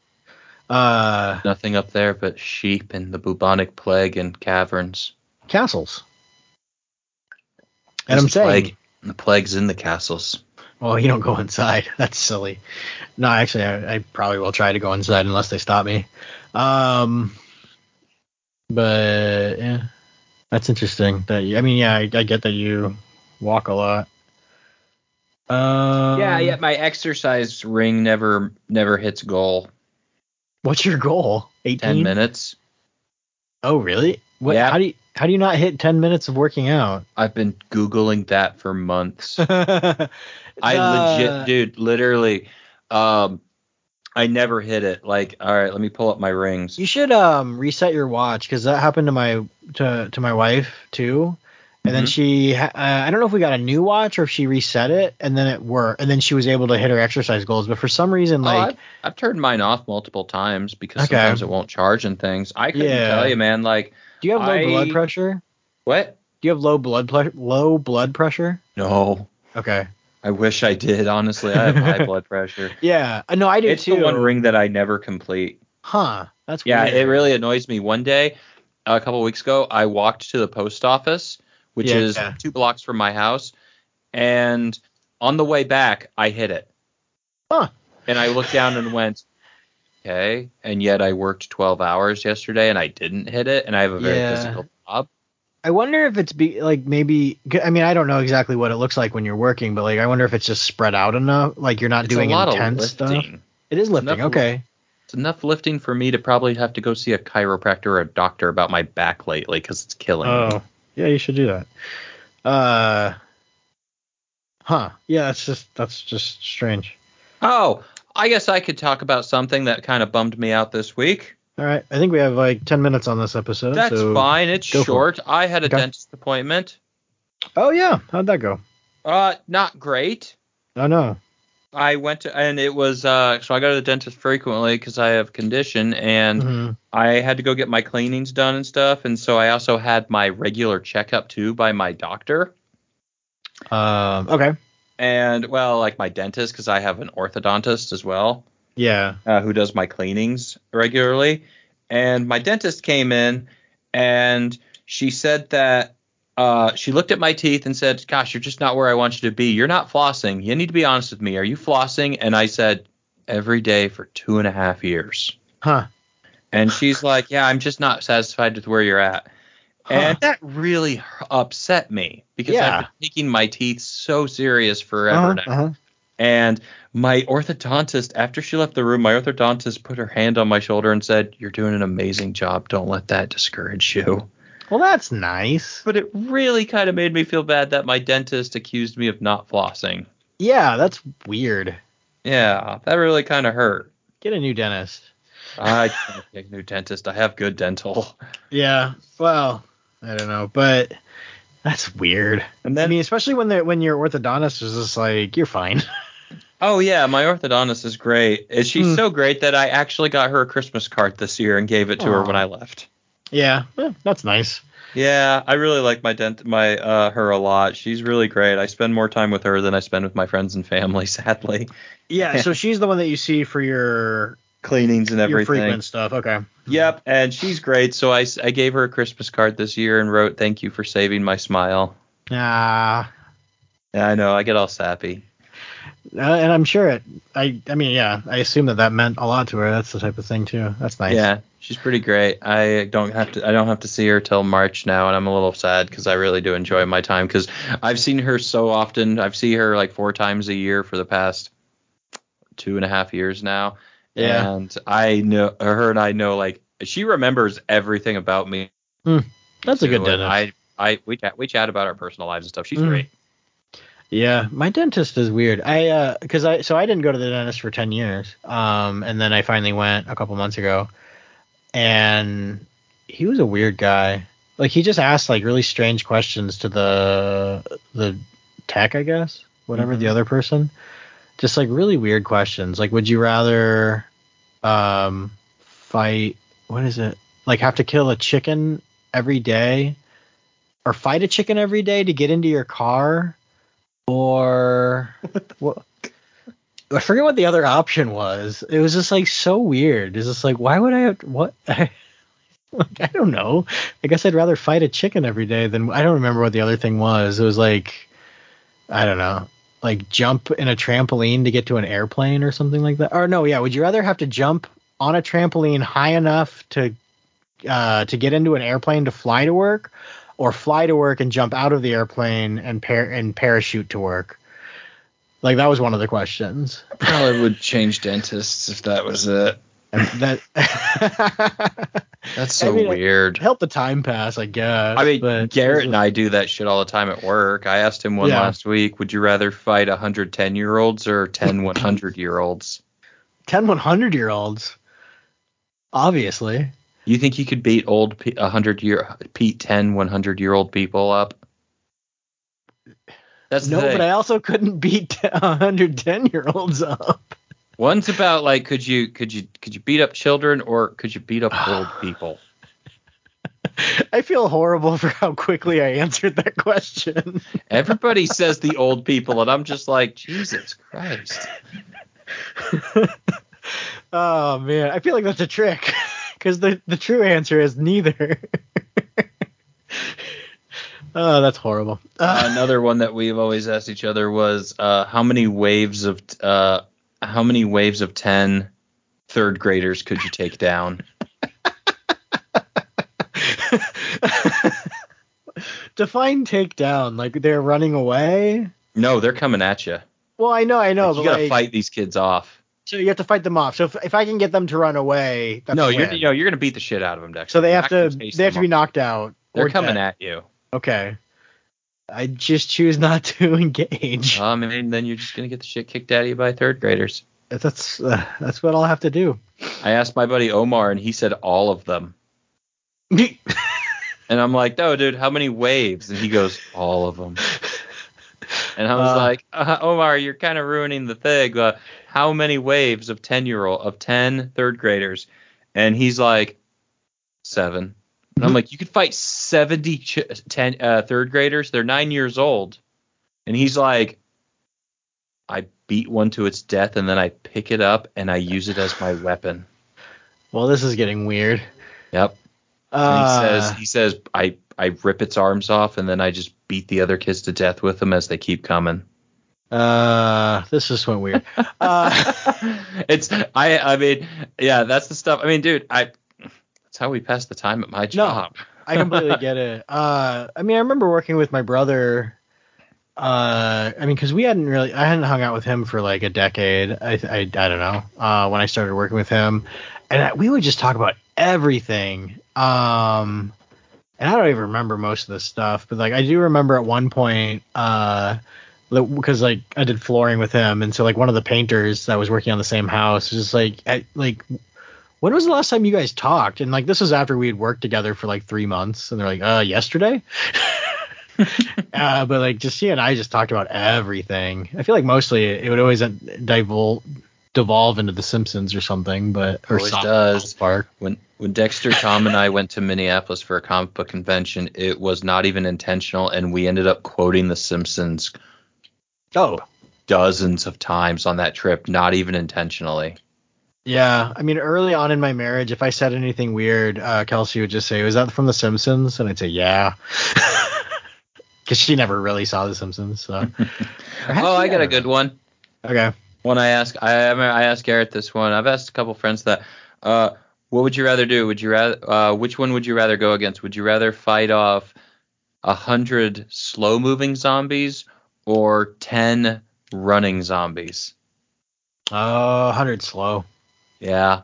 A: Uh,
B: nothing up there but sheep and the bubonic plague and caverns.
A: castles. And
B: There's
A: I'm saying,
B: plague. The plague's in the castles.
A: well, you don't go inside. That's silly. No, actually, I, I probably will try to go inside unless they stop me. Um, but yeah, that's interesting. That you, I mean, yeah, I, I get that you walk a lot. Um,
B: yeah, yeah. My exercise ring never never hits goal.
A: What's your goal? 18
B: Ten minutes.
A: Oh, really? What?
B: Yeah.
A: How do you how do you not hit 10 minutes of working out?
B: I've been googling that for months. I
A: Uh,
B: legit, dude, literally. Um, I never hit it. Like, all right, let me pull up my rings.
A: You should um reset your watch because that happened to my to to my wife too. And then
B: Mhm.
A: she, uh, I don't know if we got a new watch or if she reset it, and then it worked, and then she was able to hit her exercise goals. But for some reason,
B: Oh,
A: like,
B: I've, I've turned mine off multiple times because
A: Okay.
B: sometimes it won't charge and things. I couldn't
A: Yeah.
B: tell you, man. Like,
A: do you have low
B: I-
A: blood pressure?
B: what?
A: Do you have low blood ple- low blood pressure?
B: No.
A: Okay,
B: I wish I did. Honestly, I have high blood pressure.
A: Yeah, no, I do
B: It's
A: too.
B: the one ring that I never complete.
A: Huh? That's
B: Yeah,
A: weird.
B: it really annoys me. One day, a couple weeks ago, I walked to the post office, which
A: Yeah.
B: is two blocks from my house, and on the way back, I hit it.
A: Huh.
B: And I looked down and went, okay. And yet I worked 12 hours yesterday and I didn't hit it, and I have a very
A: Yeah.
B: physical job.
A: I wonder if it's be like maybe. I mean, I don't know exactly what it looks like when you're working, but like I wonder if it's just spread out enough. Like you're not
B: It's
A: doing
B: a lot
A: intense
B: of
A: stuff. It is lifting.
B: enough
A: Okay.
B: It's enough lifting for me to probably have to go see a chiropractor or a doctor about my back lately because it's killing me.
A: Oh, yeah, you should do that. Uh, huh? Yeah, that's just that's just strange.
B: Oh, I guess I could talk about something that kind of bummed me out this week.
A: All right, I think we have like ten minutes on this episode.
B: That's
A: so-
B: fine. It's
A: for it.
B: short. I had a
A: Okay.
B: dentist appointment.
A: Oh yeah, how'd that go?
B: Uh, not great.
A: I know.
B: I went to, and it was, uh, so I go to the dentist frequently because I have condition and
A: Mhm.
B: I had to go get my cleanings done and stuff. And so I also had my regular checkup too by my doctor.
A: Um. Okay.
B: And, well, like my dentist because I have an orthodontist as well.
A: Yeah.
B: uh, who does my cleanings regularly. And my dentist came in and she said that uh, she looked at my teeth and said, Gosh, you're just not where I want you to be. You're not flossing. You need to be honest with me. Are you flossing? And I said, Every day for two and a half years.
A: Huh.
B: And she's like, Yeah, I'm just not satisfied with where you're at. And that really upset me because
A: Yeah.
B: I've been taking my teeth so serious forever
A: Uh-huh,
B: now.
A: uh-huh.
B: And my orthodontist, after she left the room, my orthodontist put her hand on my shoulder and said, You're doing an amazing job. Don't let that discourage you.
A: Well, that's nice.
B: But it really kind of made me feel bad that my dentist accused me of not flossing.
A: Yeah, that's weird.
B: Yeah, that really kind of hurt.
A: Get a new dentist.
B: I can't get a new dentist. I have good dental.
A: Yeah. Well, I don't know, but that's weird.
B: And
A: I mean, especially when they when your orthodontist is just like, you're fine.
B: oh, yeah, my orthodontist is great. Is she
A: Hmm.
B: so great that I actually got her a Christmas card this year and gave it to her when I left.
A: yeah, eh, that's nice.
B: Yeah, I really like my dent my uh her a lot. She's really great. I spend more time with her than I spend with my friends and family, sadly.
A: Yeah, so she's the one that you see for your
B: Cleanings and everything.
A: your frequent stuff. Okay.
B: Yep, and she's great. So I, I gave her a Christmas card this year and wrote thank you for saving my smile.
A: Ah,
B: Yeah, I know. I get all sappy.
A: uh, and I'm sure it. I I mean, yeah, I assume that that meant a lot to her. That's the type of thing too. That's nice.
B: Yeah, she's pretty great. I don't have to I don't have to see her till March now, and I'm a little sad because I really do enjoy my time because I've seen her so often. I've seen her like four times a year for the past two and a half years now.
A: Yeah.
B: And I know her and I know like she remembers everything about me.
A: That's a good dentist.
B: I I we chat we chat about our personal lives and stuff. She's
A: Mm.
B: great.
A: Yeah, my dentist is weird. I uh, cause I so I didn't go to the dentist for ten years. Um, and then I finally went a couple months ago, and he was a weird guy. Like he just asked like really strange questions to the the tech, I guess, whatever the
B: Mhm.
A: other person. Just like really weird questions. Like, would you rather um fight? What is it? Like have to kill a chicken every day, or fight a chicken every day to get into your car? or what? I forget what the other option was. It was just like so weird. It's just like, why would I have what? like, I don't know. I guess I'd rather fight a chicken every day than I don't remember what the other thing was. It was like, I don't know, like jump in a trampoline to get to an airplane or something like that. Or no, yeah. Would you rather have to jump on a trampoline high enough to uh, to get into an airplane to fly to work, or fly to work and jump out of the airplane and par- and parachute to work? Like that was one of the questions.
B: Probably would change dentists if that was it.
A: That
B: That's
A: I
B: so
A: mean,
B: weird.
A: help the time pass, I guess.
B: I mean, Garrett and I do that shit all the time at work. I asked him one
A: Yeah.
B: last week, would you rather fight 110 year olds or 10 100 year olds?
A: 10 100 year olds, obviously.
B: You think you could beat old P- 100 year Pete 10 100 year old people up? That's
A: No, but I also couldn't beat 110 year olds up.
B: One's about like could you could you could you beat up children or could you beat up old people?
A: I feel horrible for how quickly I answered that question.
B: Everybody says the old people, and I'm just like, Jesus Christ.
A: oh man, I feel like that's a trick because the the true answer is neither. oh, that's horrible.
B: Uh, another one that we've always asked each other was uh, how many waves of uh, how many waves of ten third graders could you take down?
A: Define takedown. Like they're running away.
B: No, they're coming at you.
A: Well, I know, I know,
B: Like,
A: but
B: you gotta
A: like,
B: fight these kids off.
A: so you have to fight them off. So if, if I can get them to run away, that's
B: no, you're you know, you're gonna beat the shit out of them, Dexter.
A: so they have to they have to be
B: off.
A: knocked out.
B: They're coming
A: dead.
B: at you.
A: Okay. I just choose not to engage.
B: I mean, then you're just gonna get the shit kicked out of you by third graders.
A: that's uh, that's what I'll have to do.
B: I asked my buddy Omar, and he said all of them. And I'm like, no, dude, how many waves? And he goes, all of them. And I was
A: Uh.
B: like, uh, Omar, you're kind of ruining the thing. Uh, how many waves of 10 year old, of 10 third graders? And he's like, seven. And I'm like, you could fight 70 ch- 10, uh, third graders? They're nine years old. And he's like, I beat one to its death and then I pick it up and I use it as my weapon.
A: well, this is getting weird.
B: Yep.
A: Uh,
B: he says he says I I rip its arms off and then I just beat the other kids to death with them as they keep coming.
A: uh, this just went weird. Uh,
B: it's I I mean yeah that's the stuff. I mean dude I that's how we pass the time at my job.
A: No, I completely get it. Uh, I mean, I remember working with my brother. Uh, I mean, because we hadn't really, I hadn't hung out with him for like a decade. I, I, I don't know. Uh, when I started working with him, and I, we would just talk about everything. Um, and I don't even remember most of this stuff, but like I do remember at one point, uh, because like I did flooring with him, and so like one of the painters that was working on the same house was just like, I, like when was the last time you guys talked? And like this was after we had worked together for like three months, and they're like, uh, yesterday. uh, but like just he and I just talked about everything. I feel like mostly it would always divol- devolve into The Simpsons or something, but or
B: Always does.
A: South Park.
B: When when Dexter, Tom, and I went to Minneapolis for a comic book convention, it was not even intentional, and we ended up quoting The Simpsons
A: Oh,
B: dozens of times on that trip, not even intentionally.
A: Yeah. I mean, early on in my marriage, if I said anything weird, uh, Kelsey would just say, "Was that from The Simpsons?" And I'd say, "Yeah," because she never really saw The Simpsons. So.
B: Oh, I got a good one.
A: Okay.
B: One I ask, I I asked Garrett this one. I've asked a couple friends that. Uh, what would you rather do? Would you rather? Uh, which one would you rather go against? Would you rather fight off a hundred slow-moving zombies or ten running zombies?
A: Uh, hundred slow.
B: Yeah.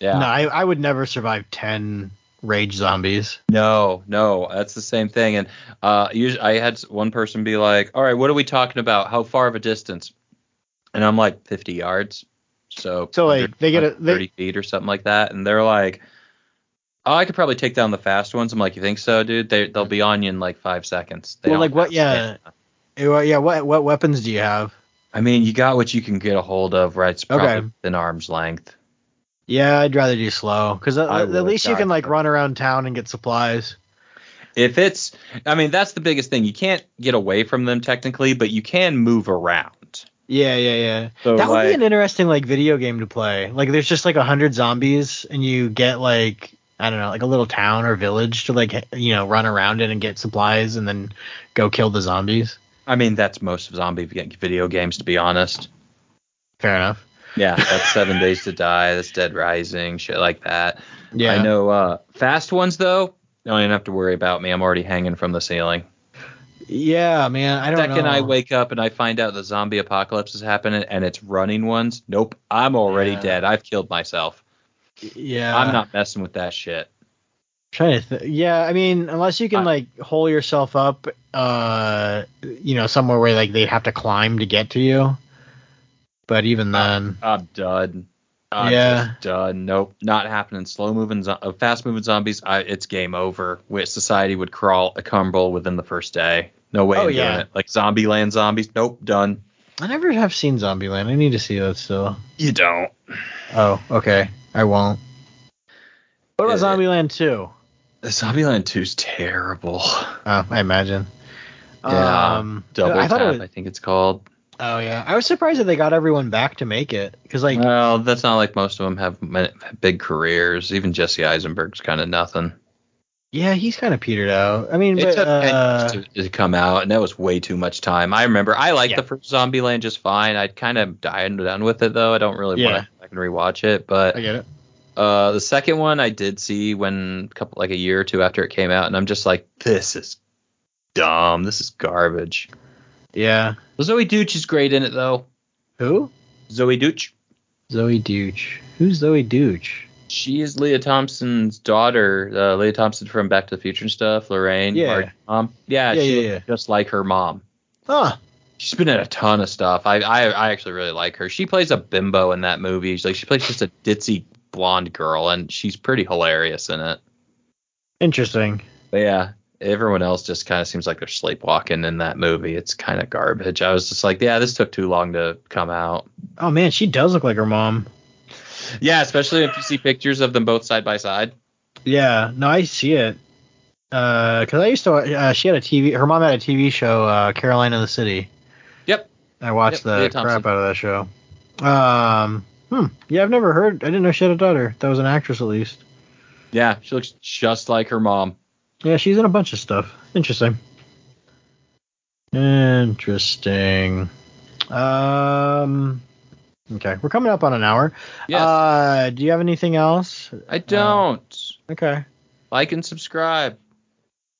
B: Yeah.
A: No, I, I would never survive ten rage zombies.
B: No, no, that's the same thing. And uh, usually I had one person be like, "All right, what are we talking about? How far of a distance?" And I'm like, "50 yards." So,
A: So, like, they get a-
B: 30 feet or something like that, and they're like, "Oh, I could probably take down the fast ones." I'm like, "You think so, dude? They they'll be on you in like five seconds." They
A: Well, like, what- yeah. Yeah. What what weapons do you have?
B: I mean, you got what you can get a hold of, right? It's probably
A: Okay.
B: within arm's length.
A: Yeah, I'd rather do slow because at, at least you can like run around town and get supplies.
B: If it's, I mean, that's the biggest thing. You can't get away from them technically, but you can move around.
A: Yeah, yeah, yeah.
B: So
A: that would be an interesting like video game to play. Like, there's just like a hundred zombies, and you get like I don't know, like a little town or village to like you know run around in and get supplies, and then go kill the zombies.
B: I mean, that's most of zombie video games, to be honest.
A: Fair enough.
B: Yeah, that's Seven Days to Die, that's Dead Rising, shit like that.
A: Yeah.
B: I know. Uh, fast ones though, don't even have to worry about me. I'm already hanging from the ceiling.
A: Yeah, man. I don't
B: Second
A: know.
B: I wake up and I find out the zombie apocalypse is happening and it's running ones, nope, I'm already
A: Yeah.
B: dead. I've killed myself.
A: Yeah.
B: I'm not messing with that shit.
A: Trying to. Th- yeah, I mean, unless you can
B: I-
A: like hole yourself up, uh, you know, somewhere where like they'd have to climb to get to you. But even then,
B: I'm done. I'm
A: Yeah.
B: just done. Nope, not happening. Slow moving, zo- uh, fast moving zombies. I, it's game over. Where society would crawl, a crumble within the first day. No way.
A: Oh, yeah.
B: it. Like Zombieland zombies. Nope, done.
A: I never have seen Zombieland. I need to see that still.
B: You don't.
A: Oh, okay. I won't. What about
B: Uh,
A: Zombieland 2?
B: Zombieland Two is terrible.
A: Oh, I imagine.
B: Yeah,
A: Um,
B: Double
A: I
B: Tap,
A: was,
B: I think it's called.
A: Oh yeah, I was surprised that they got everyone back to make it because like
B: well, that's not like most of them have big careers. Even Jesse Eisenberg's kind of nothing.
A: yeah, he's kind of petered out. I mean,
B: It
A: but,
B: took
A: uh,
B: 10 years to, to come out, and that was way too much time. I remember I liked
A: Yeah.
B: the first Zombieland just fine. I'd kind of died done with it though. I don't really
A: Yeah.
B: want to I can rewatch it, but
A: I get it.
B: Uh, the second one I did see when a couple like a year or two after it came out, and I'm just like, this is dumb. This is garbage.
A: Yeah.
B: Zoey Deutch is great in it though.
A: Who?
B: Zoey Deutch.
A: Zoey Deutch. Who's Zoey Deutch?
B: She is Lea Thompson's daughter, uh, Lea Thompson from Back to the Future and stuff. Lorraine,
A: Yeah.
B: Mom. Yeah,
A: Yeah,
B: she
A: yeah,
B: looks just like her mom.
A: Huh.
B: She's been in a ton of stuff. I, I I actually really like her. She plays a bimbo in that movie. She's like she plays just a ditzy blonde girl, and she's pretty hilarious in it.
A: Interesting.
B: But yeah, everyone else just kind of seems like they're sleepwalking in that movie. It's kind of garbage. I was just like, yeah, this took too long to come out.
A: Oh man, she does look like her mom.
B: Yeah, especially if you see pictures of them both side by side.
A: Yeah. No, I see it. Uh, cause I used to. Uh, she had a TV. Her mom had a TV show, uh, Caroline in the City.
B: Yep.
A: I watched
B: Yep,
A: the crap out of that show. Um. Hmm. Yeah, I've never heard. I didn't know she had a daughter. That was an actress at least.
B: Yeah, she looks just like her mom.
A: Yeah, she's in a bunch of stuff. Interesting. Interesting. Um. Okay, we're coming up on an hour.
B: Yes.
A: Uh, do you have anything else?
B: I don't.
A: Okay.
B: like and subscribe.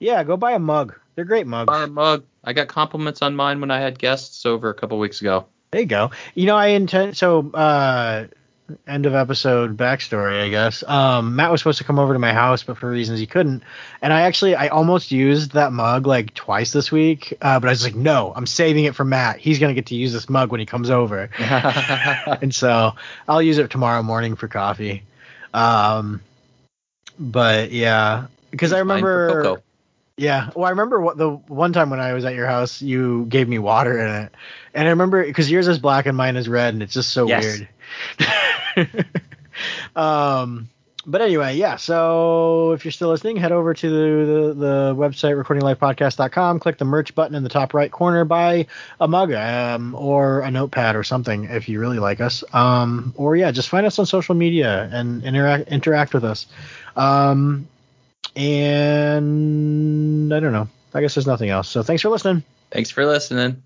A: Yeah, go buy a mug. They're great mugs.
B: Buy a mug. I got compliments on mine when I had guests over a couple weeks ago.
A: There you go. You know, I intend so uh end of episode backstory, I guess. Um Matt was supposed to come over to my house, but for reasons he couldn't. And I actually I almost used that mug like twice this week. Uh, but I was like, no, I'm saving it for Matt. He's gonna get to use this mug when he comes over. and so I'll use it tomorrow morning for coffee. Um but yeah. Because I remember. Yeah. Well, I remember what the one time when I was at your house, you gave me water in it, and I remember because yours is black and mine is red, and it's just so
B: Yes.
A: weird. um, but anyway, yeah. So if you're still listening, head over to the the, the website recordinglifepodcast.com. Click the merch button in the top right corner. Buy a mug um, or a notepad or something if you really like us. Um, or yeah, just find us on social media and interact interact with us. Um, and I don't know. I guess there's nothing else. So thanks for listening.
B: Thanks for listening.